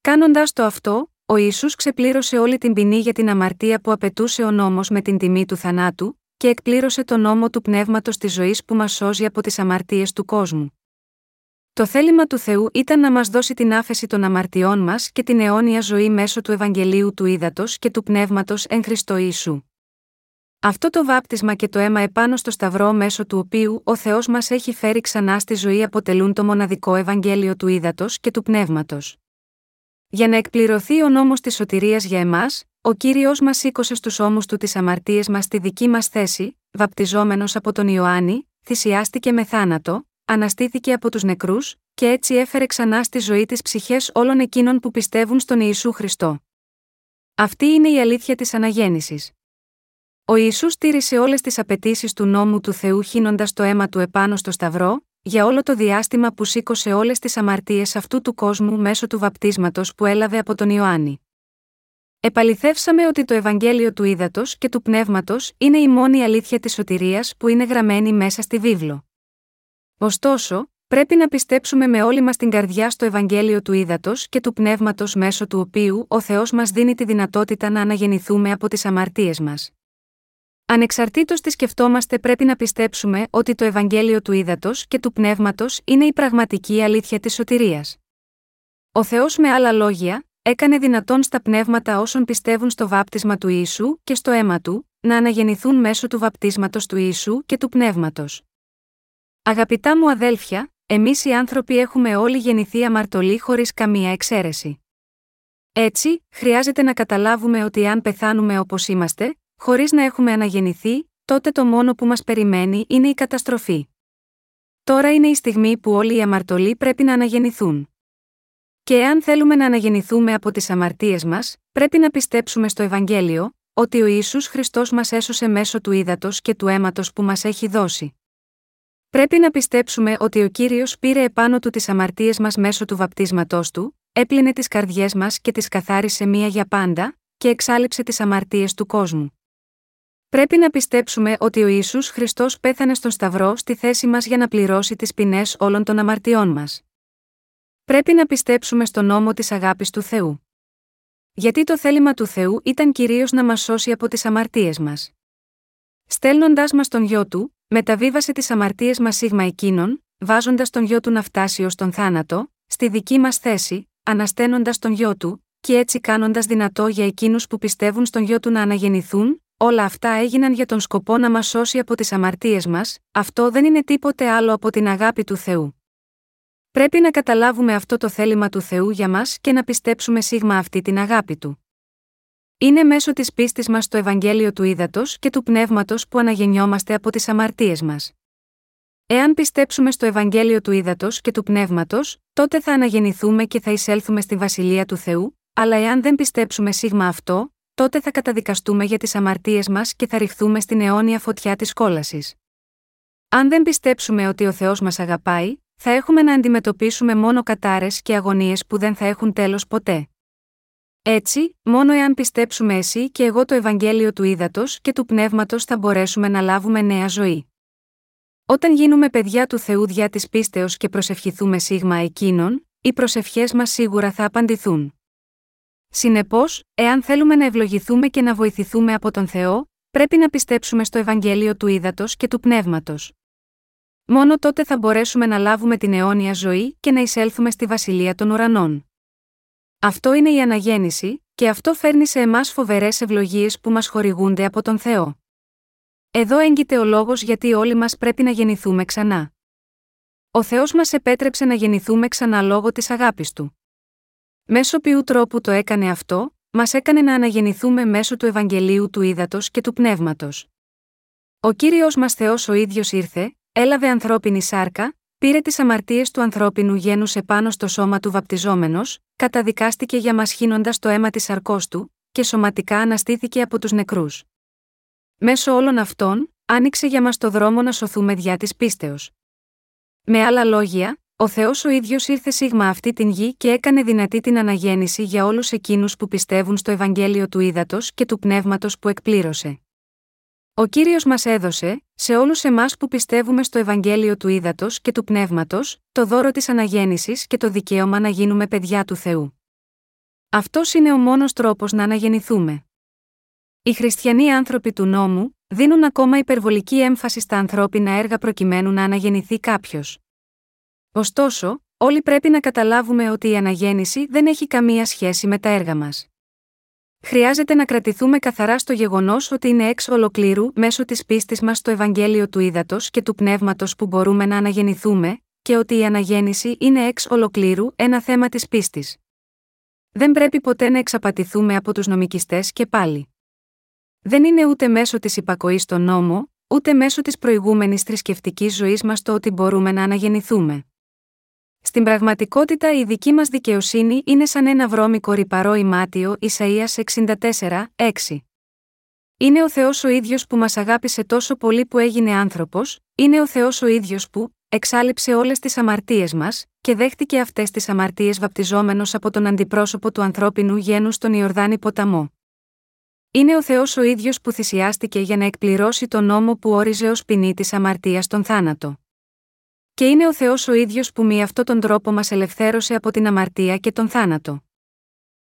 Κάνοντας το αυτό, ο Ισού ξεπλήρωσε όλη την ποινή για την αμαρτία που απαιτούσε ο νόμος με την τιμή του θανάτου, και εκπλήρωσε το νόμο του πνεύματος της ζωής που μας σώζει από τις αμαρτίες του κόσμου. Το θέλημα του Θεού ήταν να μας δώσει την άφεση των αμαρτιών μας και την αιώνια ζωή μέσω του Ευαγγελίου του Ήδατος και του Πνεύματος εν Χριστώ Ιησού. Αυτό το βάπτισμα και το αίμα επάνω στο Σταυρό μέσω του οποίου ο Θεός μας έχει φέρει ξανά στη ζωή αποτελούν το μοναδικό Ευαγγέλιο του ύδατο και του πνεύματος. Για να εκπληρωθεί ο νόμος της σωτηρίας για εμάς, ο κύριος μας σήκωσε στους ώμους του τις αμαρτίες μας στη δική μας θέση, βαπτιζόμενος από τον Ιωάννη, θυσιάστηκε με θάνατο, αναστήθηκε από τους νεκρούς, και έτσι έφερε ξανά στη ζωή τις ψυχές όλων εκείνων που πιστεύουν στον Ιησού Χριστό. Αυτή είναι η αλήθεια της αναγέννησης. Ο Ισού τήρησε όλες τις απαιτήσεις του νόμου του Θεού χύνοντας το αίμα του επάνω στο Σταυρό, για όλο το διάστημα που σήκωσε όλες τις αμαρτίες αυτού του κόσμου μέσω του βαπτίσματος που έλαβε από τον Ιωάννη. Επαληθεύσαμε ότι το Ευαγγέλιο του Ήδατος και του Πνεύματος είναι η μόνη αλήθεια της σωτηρίας που είναι γραμμένη μέσα στη βίβλο. Ωστόσο, πρέπει να πιστέψουμε με όλη μας την καρδιά στο Ευαγγέλιο του Ήδατος και του Πνεύματος μέσω του οποίου ο Θεός μας δίνει τη δυνατότητα να αναγεννηθούμε από τις αμαρτίες μας. Ανεξαρτήτως τι σκεφτόμαστε πρέπει να πιστέψουμε ότι το Ευαγγέλιο του Ήδατος και του Πνεύματος είναι η πραγματική αλήθεια της σωτηρίας. Ο Θεός με άλλα λόγια, έκανε δυνατόν στα πνεύματα όσων πιστεύουν στο βάπτισμα του Ιησού και στο αίμα του, να αναγεννηθούν μέσω του βαπτίσματος του Ιησού και του πνεύματος. Αγαπητά μου αδέλφια, εμείς οι άνθρωποι έχουμε όλοι γεννηθεί αμαρτωλοί χωρίς καμία εξαίρεση. Έτσι, χρειάζεται να καταλάβουμε ότι αν πεθάνουμε όπως είμαστε, χωρίς να έχουμε αναγεννηθεί, τότε το μόνο που μας περιμένει είναι η καταστροφή. Τώρα είναι η στιγμή που όλοι οι αμαρτωλοί πρέπει να αναγεννηθούν. Και εάν θέλουμε να αναγεννηθούμε από τις αμαρτίες μας, πρέπει να πιστέψουμε στο Ευαγγέλιο, ότι ο Ισού Χριστός μας έσωσε μέσω του ύδατος και του αίματος που μας έχει δώσει. Πρέπει να πιστέψουμε ότι ο κύριος πήρε επάνω του τις αμαρτίες μας μέσω του βαπτίσματός του, έπλυνε τις καρδιές μας και τις καθάρισε μία για πάντα, και εξάλληψε τις αμαρτίες του κόσμου. Πρέπει να πιστέψουμε ότι ο Ισού Χριστός πέθανε στον Σταυρό στη θέση μας για να πληρώσει τις ποινές όλων των αμαρτιών μας. Πρέπει να πιστέψουμε στον νόμο της αγάπης του Θεού. Γιατί το θέλημα του Θεού ήταν κυρίως να μας σώσει από τις αμαρτίες μας. Στέλνοντάς μας τον γιο του, μεταβίβασε τις αμαρτίες μας σίγμα εκείνων, βάζοντας τον γιο του να φτάσει ως τον θάνατο, στη δική μας θέση, ανασταίνοντα τον γιο του, και έτσι κάνοντας δυνατό για εκείνους που πιστεύουν στον γιο του να αναγεννηθούν, όλα αυτά έγιναν για τον σκοπό να μας σώσει από τις αμαρτίες μας, αυτό δεν είναι τίποτε άλλο από την αγάπη του Θεού. Πρέπει να καταλάβουμε αυτό το θέλημα του Θεού για μας και να πιστέψουμε σίγμα αυτή την αγάπη του. Είναι μέσω της πίστης μας στο Ευαγγέλιο του Ήδατος και του Πνεύματος που αναγεννιόμαστε από τις αμαρτίες μας. Εάν πιστέψουμε στο Ευαγγέλιο του Ήδατος και του Πνεύματος, τότε θα αναγεννηθούμε και θα εισέλθουμε στη Βασιλεία του Θεού, αλλά εάν δεν πιστέψουμε σίγμα αυτό, τότε θα καταδικαστούμε για τις αμαρτίες μας και θα ρηχθούμε στην αιώνια φωτιά της κόλασης. Αν δεν πιστέψουμε ότι ο Θεός μας αγαπάει, θα έχουμε να αντιμετωπίσουμε μόνο κατάρες και αγωνίες που δεν θα έχουν τέλος ποτέ. Έτσι, μόνο εάν πιστέψουμε εσύ και εγώ το Ευαγγέλιο του Ήδατος και του Πνεύματος θα μπορέσουμε να λάβουμε νέα ζωή. Όταν γίνουμε παιδιά του Θεού δια της πίστεως και προσευχηθούμε σίγμα εκείνων, οι προσευχές μας σίγουρα θα απαντηθούν. Συνεπώς, εάν θέλουμε να ευλογηθούμε και να βοηθηθούμε από τον Θεό, πρέπει να πιστέψουμε στο Ευαγγέλιο του Ήδατος και του Πνεύματος. Μόνο τότε θα μπορέσουμε να λάβουμε την αιώνια ζωή και να εισέλθουμε στη βασιλεία των ουρανών. Αυτό είναι η αναγέννηση, και αυτό φέρνει σε εμάς φοβερές ευλογίες που μας χορηγούνται από τον Θεό. Εδώ έγκυται ο λόγος γιατί όλοι μας πρέπει να γεννηθούμε ξανά. Ο Θεός μας επέτρεψε να γεννηθούμε ξανά λόγω της αγάπης του. Μέσω ποιου τρόπου το έκανε αυτό, μας έκανε να αναγεννηθούμε μέσω του Ευαγγελίου του Ήδατος και του Πνεύματος. Ο κύριος μας Θεός ο ίδιος ήρθε, έλαβε ανθρώπινη σάρκα, πήρε τις αμαρτίες του ανθρώπινου γένους επάνω στο σώμα του βαπτιζόμενος, καταδικάστηκε για μας χύνοντας το αίμα της σαρκός του, και σωματικά αναστήθηκε από τους νεκρούς. Μέσω όλων αυτών, άνοιξε για μας το δρόμο να σωθούμε διά της πίστεως. Με άλλα λόγια, ο Θεός ο ίδιος ήρθε σίγμα αυτή την γη και έκανε δυνατή την αναγέννηση για όλους εκείνους που πιστεύουν στο Ευαγγέλιο του Ήδατος και του Πνεύματος που εκπλήρωσε. Ο κύριος μας έδωσε, σε όλους εμάς που πιστεύουμε στο Ευαγγέλιο του Ήδατος και του Πνεύματος, το δώρο της αναγέννησης και το δικαίωμα να γίνουμε παιδιά του Θεού. Αυτός είναι ο μόνος τρόπος να αναγεννηθούμε. Οι χριστιανοί άνθρωποι του νόμου δίνουν ακόμα υπερβολική έμφαση στα ανθρώπινα έργα προκειμένου να αναγεννηθεί κάποιος. Ωστόσο, όλοι πρέπει να καταλάβουμε ότι η αναγέννηση δεν έχει καμία σχέση με τα έργα μας. Χρειάζεται να κρατηθούμε καθαρά στο γεγονός ότι είναι εξ ολοκλήρου μέσω της πίστης μας στο Ευαγγέλιο του Ήδατος και του Πνεύματος που μπορούμε να αναγεννηθούμε, και ότι η αναγέννηση είναι εξ ολοκλήρου ένα θέμα της πίστης. Δεν πρέπει ποτέ να εξαπατηθούμε από τους νομικιστές και πάλι. Δεν είναι ούτε μέσω της υπακοής στον νόμο, ούτε μέσω της προηγούμενης θρησκευτικής ζωής μας το ότι μπορούμε να αναγεννηθούμε. Στην πραγματικότητα η δική μας δικαιοσύνη είναι σαν ένα βρώμικο ρηπαρό ημάτιο Ισαΐας 64, 6. Είναι ο Θεός ο ίδιος που μας αγάπησε τόσο πολύ που έγινε άνθρωπος, είναι ο Θεός ο ίδιος που, εξάλληψε όλες τις αμαρτίες μας, και δέχτηκε αυτές τις αμαρτίες βαπτιζόμενος από τον αντιπρόσωπο του ανθρώπινου γένου στον Ιορδάνη ποταμό. Είναι ο Θεός ο ίδιος που θυσιάστηκε για να εκπληρώσει τον νόμο που όριζε ως ποινή της αμαρτίας τον θάνατο. Και είναι ο Θεός ο ίδιος που με αυτόν τον τρόπο μας ελευθέρωσε από την αμαρτία και τον θάνατο.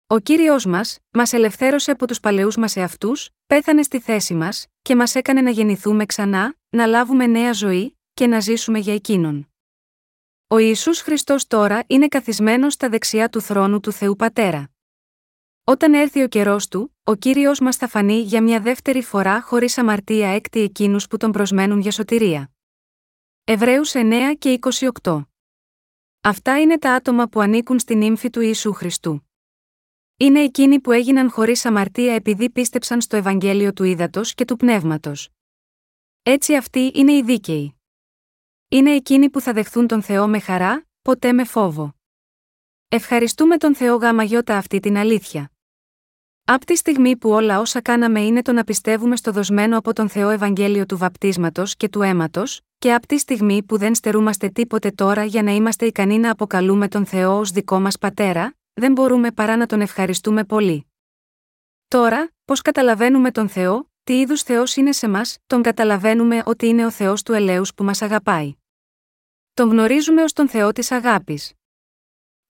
Ο κύριος μας, μας ελευθέρωσε από τους παλαιούς μας εαυτούς, πέθανε στη θέση μας, και μας έκανε να γεννηθούμε ξανά, να λάβουμε νέα ζωή, και να ζήσουμε για εκείνον. Ο Ιησούς Χριστός τώρα είναι καθισμένος στα δεξιά του θρόνου του Θεού Πατέρα. Όταν έρθει ο καιρός του, ο κύριος μας θα φανεί για μια δεύτερη φορά χωρίς αμαρτία έκτη εκείνους που τον προσμένουν για σωτηρία. Εβραίους 9 και 28. Αυτά είναι τα άτομα που ανήκουν στην ύμφη του Ιησού Χριστού. Είναι εκείνοι που έγιναν χωρίς αμαρτία επειδή πίστεψαν στο Ευαγγέλιο του Ήδατος και του Πνεύματος. Έτσι αυτοί είναι οι δίκαιοι. Είναι εκείνοι που θα δεχθούν τον Θεό με χαρά, ποτέ με φόβο. Ευχαριστούμε τον Θεό γαμαγιώτα αυτή την αλήθεια. Από τη στιγμή που όλα όσα κάναμε είναι το να πιστεύουμε στο δοσμένο από τον Θεό Ευαγγέλιο του βαπτίσματος και του αίματος, και από τη στιγμή που δεν στερούμαστε τίποτε τώρα για να είμαστε ικανοί να αποκαλούμε τον Θεό ως δικό μας πατέρα, δεν μπορούμε παρά να τον ευχαριστούμε πολύ. Τώρα, πώς καταλαβαίνουμε τον Θεό, τι είδους Θεός είναι σε μας, τον καταλαβαίνουμε ότι είναι ο Θεός του ελέους που μας αγαπάει. Τον γνωρίζουμε ως τον Θεό της αγάπης.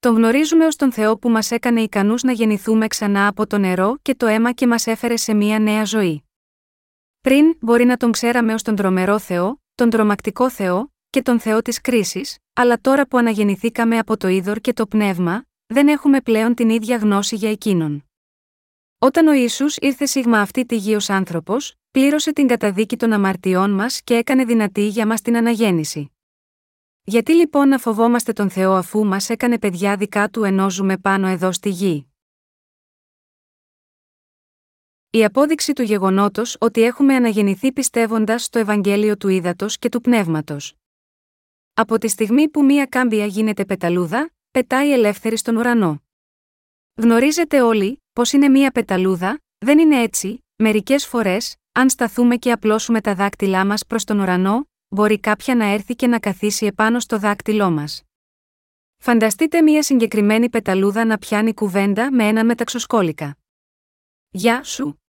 Τον γνωρίζουμε ως τον Θεό που μας έκανε ικανούς να γεννηθούμε ξανά από το νερό και το αίμα και μας έφερε σε μία νέα ζωή. Πριν, μπορεί να τον ξέραμε ως τον τρομερό Θεό, τον τρομακτικό Θεό, και τον Θεό της κρίσης, αλλά τώρα που αναγεννηθήκαμε από το είδωρ και το πνεύμα, δεν έχουμε πλέον την ίδια γνώση για εκείνον. Όταν ο Ισού ήρθε σίγμα αυτή τη γη ως άνθρωπος, πλήρωσε την καταδίκη των αμαρτιών μας και έκανε δυνατή για μας την αναγέννηση. Γιατί λοιπόν να φοβόμαστε τον Θεό αφού μας έκανε παιδιά δικά του ενώ ζούμε πάνω εδώ στη γη; Η απόδειξη του γεγονότος ότι έχουμε αναγεννηθεί πιστεύοντας στο Ευαγγέλιο του Ήδατος και του Πνεύματος. Από τη στιγμή που μία κάμπια γίνεται πεταλούδα, πετάει ελεύθερη στον ουρανό. Γνωρίζετε όλοι, πως είναι μία πεταλούδα, δεν είναι έτσι, μερικές φορές, αν σταθούμε και απλώσουμε τα δάκτυλά μας προς τον ουρανό, μπορεί κάποια να έρθει και να καθίσει επάνω στο δάκτυλό μας. Φανταστείτε μία συγκεκριμένη πεταλούδα να πιάνει κουβέντα με ένα μεταξοσκόλικα. Γεια σου.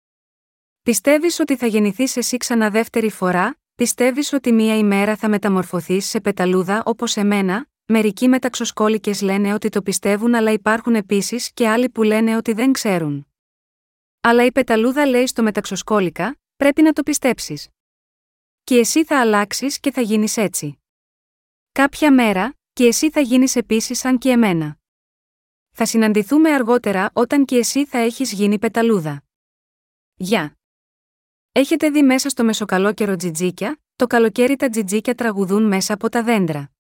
Πιστεύεις ότι θα γεννηθείς εσύ ξανά δεύτερη φορά, πιστεύεις ότι μία ημέρα θα μεταμορφωθείς σε πεταλούδα όπως εμένα, μερικοί μεταξοσκόλικε λένε ότι το πιστεύουν αλλά υπάρχουν επίσης και άλλοι που λένε ότι δεν ξέρουν. Αλλά η πεταλούδα λέει στο μεταξοσκόλικα, πρέπει να το πιστέψεις. Και εσύ θα αλλάξεις και θα γίνεις έτσι. Κάποια μέρα, και εσύ θα γίνεις επίσης σαν και εμένα. Θα συναντηθούμε αργότερα όταν και εσύ θα έχεις γίνει πεταλούδα. Γεια! Έχετε δει μέσα στο μεσοκαλόκαιρο τζιτζίκια, το καλοκαίρι τα τζιτζίκια τραγουδούν μέσα από τα δέντρα.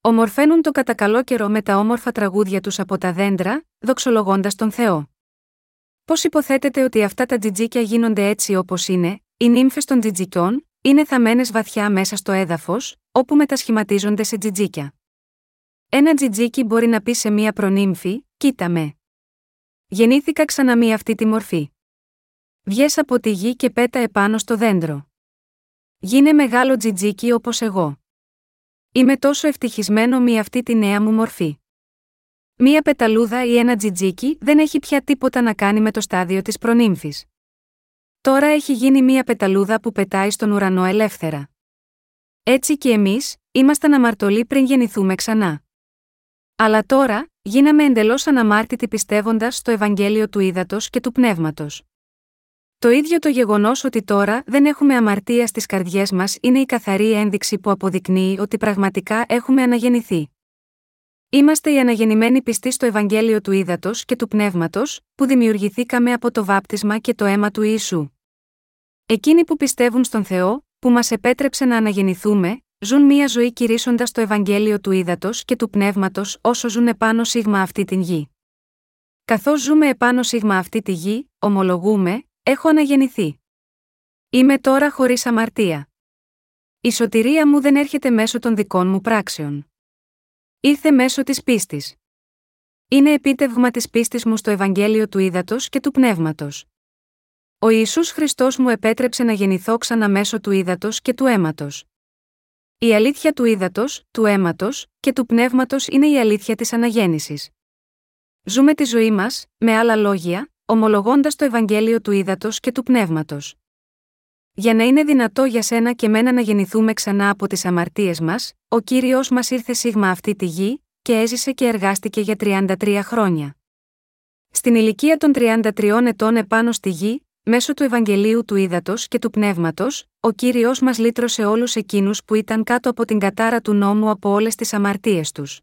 Ομορφαίνουν το κατακαλόκαιρο με τα όμορφα τραγούδια τους από τα δέντρα, δοξολογώντας τον Θεό. Πώς υποθέτετε ότι αυτά τα τζιτζίκια γίνονται έτσι όπως είναι, οι νύμφες των τζιτζικιών, είναι θαμένε βαθιά μέσα στο έδαφος, όπου μετασχηματίζονται σε τζιτζίκια. Ένα τζιτζίκι μπορεί να πει σε μία προνύμφη: Κοίτα με. Γεννήθηκα ξανά αυτή τη μορφή. Βγες από τη γη και πέτα επάνω στο δέντρο. Γίνε μεγάλο τζιτζίκι όπως εγώ. Είμαι τόσο ευτυχισμένο με αυτή τη νέα μου μορφή. Μία πεταλούδα ή ένα τζιτζίκι δεν έχει πια τίποτα να κάνει με το στάδιο της προνύμφης. Τώρα έχει γίνει μία πεταλούδα που πετάει στον ουρανό ελεύθερα. Έτσι και εμείς, ήμασταν αμαρτωλοί πριν γεννηθούμε ξανά. Αλλά τώρα, γίναμε εντελώς αναμάρτητοι πιστεύοντας στο Ευαγγέλιο του Ήδατος και του Πνεύματος. Το ίδιο το γεγονός ότι τώρα δεν έχουμε αμαρτία στις καρδιές μας είναι η καθαρή ένδειξη που αποδεικνύει ότι πραγματικά έχουμε αναγεννηθεί. Είμαστε οι αναγεννημένοι πιστοί στο Ευαγγέλιο του Ήδατος και του Πνεύματος, που δημιουργηθήκαμε από το βάπτισμα και το αίμα του Ιησού. Εκείνοι που πιστεύουν στον Θεό, που μας επέτρεψε να αναγεννηθούμε, ζουν μία ζωή κηρύσσοντας το Ευαγγέλιο του Ήδατος και του Πνεύματος όσο ζουν επάνω σίγμα αυτή την γη. Καθώς ζούμε επάνω σίγμα αυτή τη γη, ομολογούμε, έχω αναγεννηθεί. Είμαι τώρα χωρίς αμαρτία. Η σωτηρία μου δεν έρχεται μέσω των δικών μου πράξεων. Ήρθε μέσω της πίστης. Είναι επίτευγμα της πίστης μου στο Ευαγγέλιο του Ήδατος και του Πνεύματος. Ο Ιησούς Χριστός μου επέτρεψε να γεννηθώ ξανά μέσω του ύδατο και του αίματος. Η αλήθεια του ύδατο, του αίματος και του πνεύματος είναι η αλήθεια της αναγέννησης. Ζούμε τη ζωή μας, με άλλα λόγια, ομολογώντας το Ευαγγέλιο του ύδατο και του πνεύματος. Για να είναι δυνατό για σένα και μένα να γεννηθούμε ξανά από τις αμαρτίες μας, ο κύριος μας ήρθε σίγμα αυτή τη γη, και έζησε και εργάστηκε για 33 χρόνια. Στην ηλικία των 33 ετών επάνω στη γη, μέσω του Ευαγγελίου του Ήδατος και του Πνεύματος, ο κύριος μας λύτρωσε όλους εκείνους που ήταν κάτω από την κατάρα του νόμου από όλες τις αμαρτίες τους.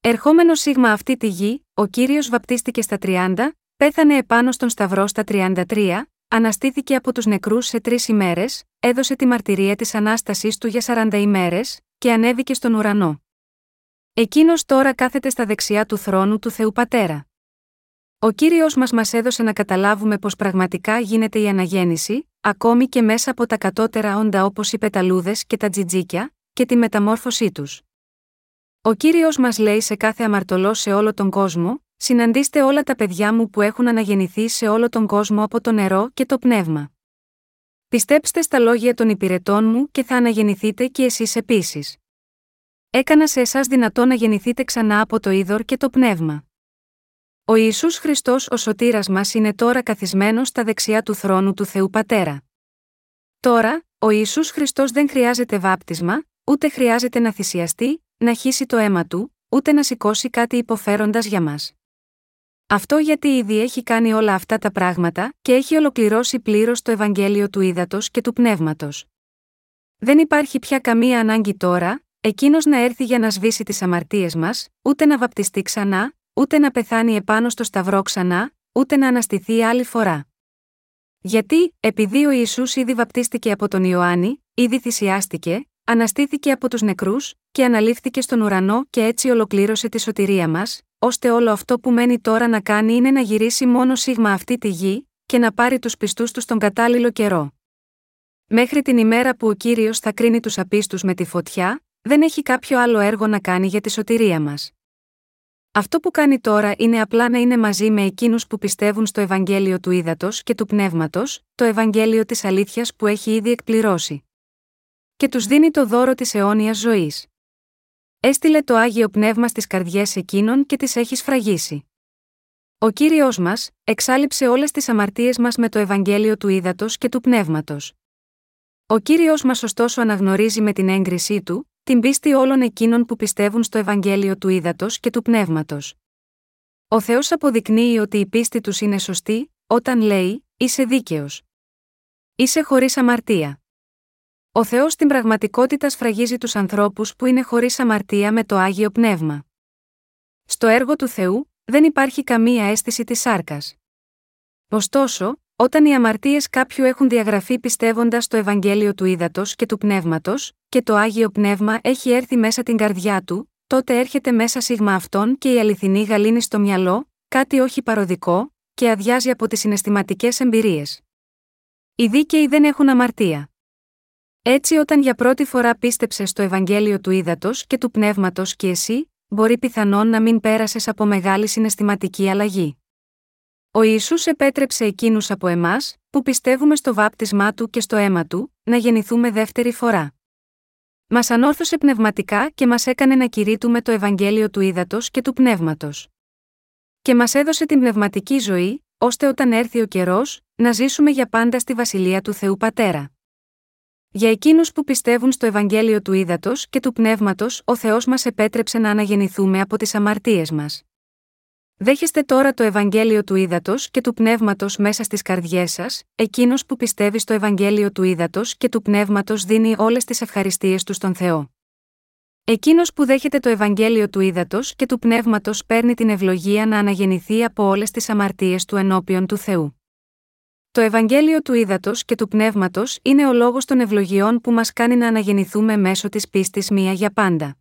Ερχόμενος σίγμα αυτή τη γη, ο κύριος βαπτίστηκε στα 30, πέθανε επάνω στον Σταυρό στα 33, αναστήθηκε από τους νεκρούς σε τρεις ημέρες, έδωσε τη μαρτυρία της ανάστασής του για 40 ημέρες, και ανέβηκε στον ουρανό. Εκείνος τώρα κάθεται στα δεξιά του θρόνου του Θεού Πατέρα. Ο κύριος μας μας έδωσε να καταλάβουμε πως πραγματικά γίνεται η αναγέννηση, ακόμη και μέσα από τα κατώτερα όντα όπως οι πεταλούδες και τα τζιτζίκια, και τη μεταμόρφωσή τους. Ο κύριος μας λέει σε κάθε αμαρτωλό σε όλο τον κόσμο: Συναντήστε όλα τα παιδιά μου που έχουν αναγεννηθεί σε όλο τον κόσμο από το νερό και το πνεύμα. Πιστέψτε στα λόγια των υπηρετών μου και θα αναγεννηθείτε κι εσείς επίσης. Έκανα σε εσάς δυνατό να γεννηθείτε ξανά από το είδωρ και το πνεύμα. Ο Ιησούς Χριστός ο σωτήρας μας είναι τώρα καθισμένος στα δεξιά του θρόνου του Θεού Πατέρα. Τώρα, ο Ιησούς Χριστός δεν χρειάζεται βάπτισμα, ούτε χρειάζεται να θυσιαστεί, να χύσει το αίμα του, ούτε να σηκώσει κάτι υποφέροντας για μας. Αυτό γιατί ήδη έχει κάνει όλα αυτά τα πράγματα και έχει ολοκληρώσει πλήρως το Ευαγγέλιο του Ήδατος και του Πνεύματος. Δεν υπάρχει πια καμία ανάγκη τώρα, εκείνος να έρθει για να σβήσει τις αμαρτίες μας, ούτε να βαπτιστεί ξανά, ούτε να πεθάνει επάνω στο σταυρό ξανά, ούτε να αναστηθεί άλλη φορά. Γιατί, επειδή ο Ιησούς ήδη βαπτίστηκε από τον Ιωάννη, ήδη θυσιάστηκε, αναστήθηκε από τους νεκρούς, και αναλήφθηκε στον ουρανό και έτσι ολοκλήρωσε τη σωτηρία μας, ώστε όλο αυτό που μένει τώρα να κάνει είναι να γυρίσει μόνο σίγμα αυτή τη γη, και να πάρει τους πιστούς του στον κατάλληλο καιρό. Μέχρι την ημέρα που ο κύριος θα κρίνει τους απίστους με τη φωτιά, δεν έχει κάποιο άλλο έργο να κάνει για τη σωτηρία μας. Αυτό που κάνει τώρα είναι απλά να είναι μαζί με εκείνους που πιστεύουν στο Ευαγγέλιο του Ήδατος και του Πνεύματος, το Ευαγγέλιο της Αλήθειας που έχει ήδη εκπληρώσει. Και τους δίνει το δώρο της αιώνιας ζωής. Έστειλε το άγιο πνεύμα στις καρδιές εκείνων και τις έχεις σφραγίσει. Ο κύριος μας, εξάλληψε όλες τις αμαρτίες μας με το Ευαγγέλιο του Ήδατος και του Πνεύματος. Ο κύριος μας ωστόσο αναγνωρίζει με την έγκρισή του, την πίστη όλων εκείνων που πιστεύουν στο Ευαγγέλιο του Ήδατος και του Πνεύματος. Ο Θεός αποδεικνύει ότι η πίστη τους είναι σωστή, όταν λέει: Είσαι δίκαιος. Είσαι χωρίς αμαρτία. Ο Θεός στην πραγματικότητα σφραγίζει τους ανθρώπους που είναι χωρίς αμαρτία με το άγιο πνεύμα. Στο έργο του Θεού, δεν υπάρχει καμία αίσθηση της σάρκας. Ωστόσο, όταν οι αμαρτίες κάποιου έχουν διαγραφεί πιστεύοντας το Ευαγγέλιο του Ήδατος και του Πνεύματος, και το άγιο πνεύμα έχει έρθει μέσα την καρδιά του, τότε έρχεται μέσα σίγμα αυτόν και η αληθινή γαλήνη στο μυαλό, κάτι όχι παροδικό, και αδειάζει από τις συναισθηματικές εμπειρίες. Οι δίκαιοι δεν έχουν αμαρτία. Έτσι, όταν για πρώτη φορά πίστεψε στο Ευαγγέλιο του Ήδατος και του Πνεύματος και εσύ, μπορεί πιθανόν να μην πέρασες από μεγάλη συναισθηματική αλλαγή. Ο Ιησούς επέτρεψε εκείνους από εμάς, που πιστεύουμε στο βάπτισμά του και στο αίμα του, να γεννηθούμε δεύτερη φορά. Μας ανόρθωσε πνευματικά και μας έκανε να κηρύττουμε το Ευαγγέλιο του Ήδατος και του Πνεύματος. Και μας έδωσε την πνευματική ζωή, ώστε όταν έρθει ο καιρός, να ζήσουμε για πάντα στη βασιλεία του Θεού Πατέρα. Για εκείνους που πιστεύουν στο Ευαγγέλιο του Ήδατος και του Πνεύματος, ο Θεός μας επέτρεψε να αναγεννηθούμε από τις αμαρτίες μας. Δέχεστε τώρα το Ευαγγέλιο του Ήδατος και του Πνεύματος μέσα στις καρδιές σας, εκείνος που πιστεύει στο Ευαγγέλιο του Ήδατος και του Πνεύματος δίνει όλες τις ευχαριστίες του στον Θεό. Εκείνος που δέχεται το Ευαγγέλιο του ύδατο και του πνεύματος παίρνει την ευλογία να αναγεννηθεί από όλες τις αμαρτίες του ενώπιον του Θεού. Το Ευαγγέλιο του ύδατο και του πνεύματος είναι ο λόγος των ευλογιών που μας κάνει να αναγεννηθούμε μέσω της πίστης μία για πάντα.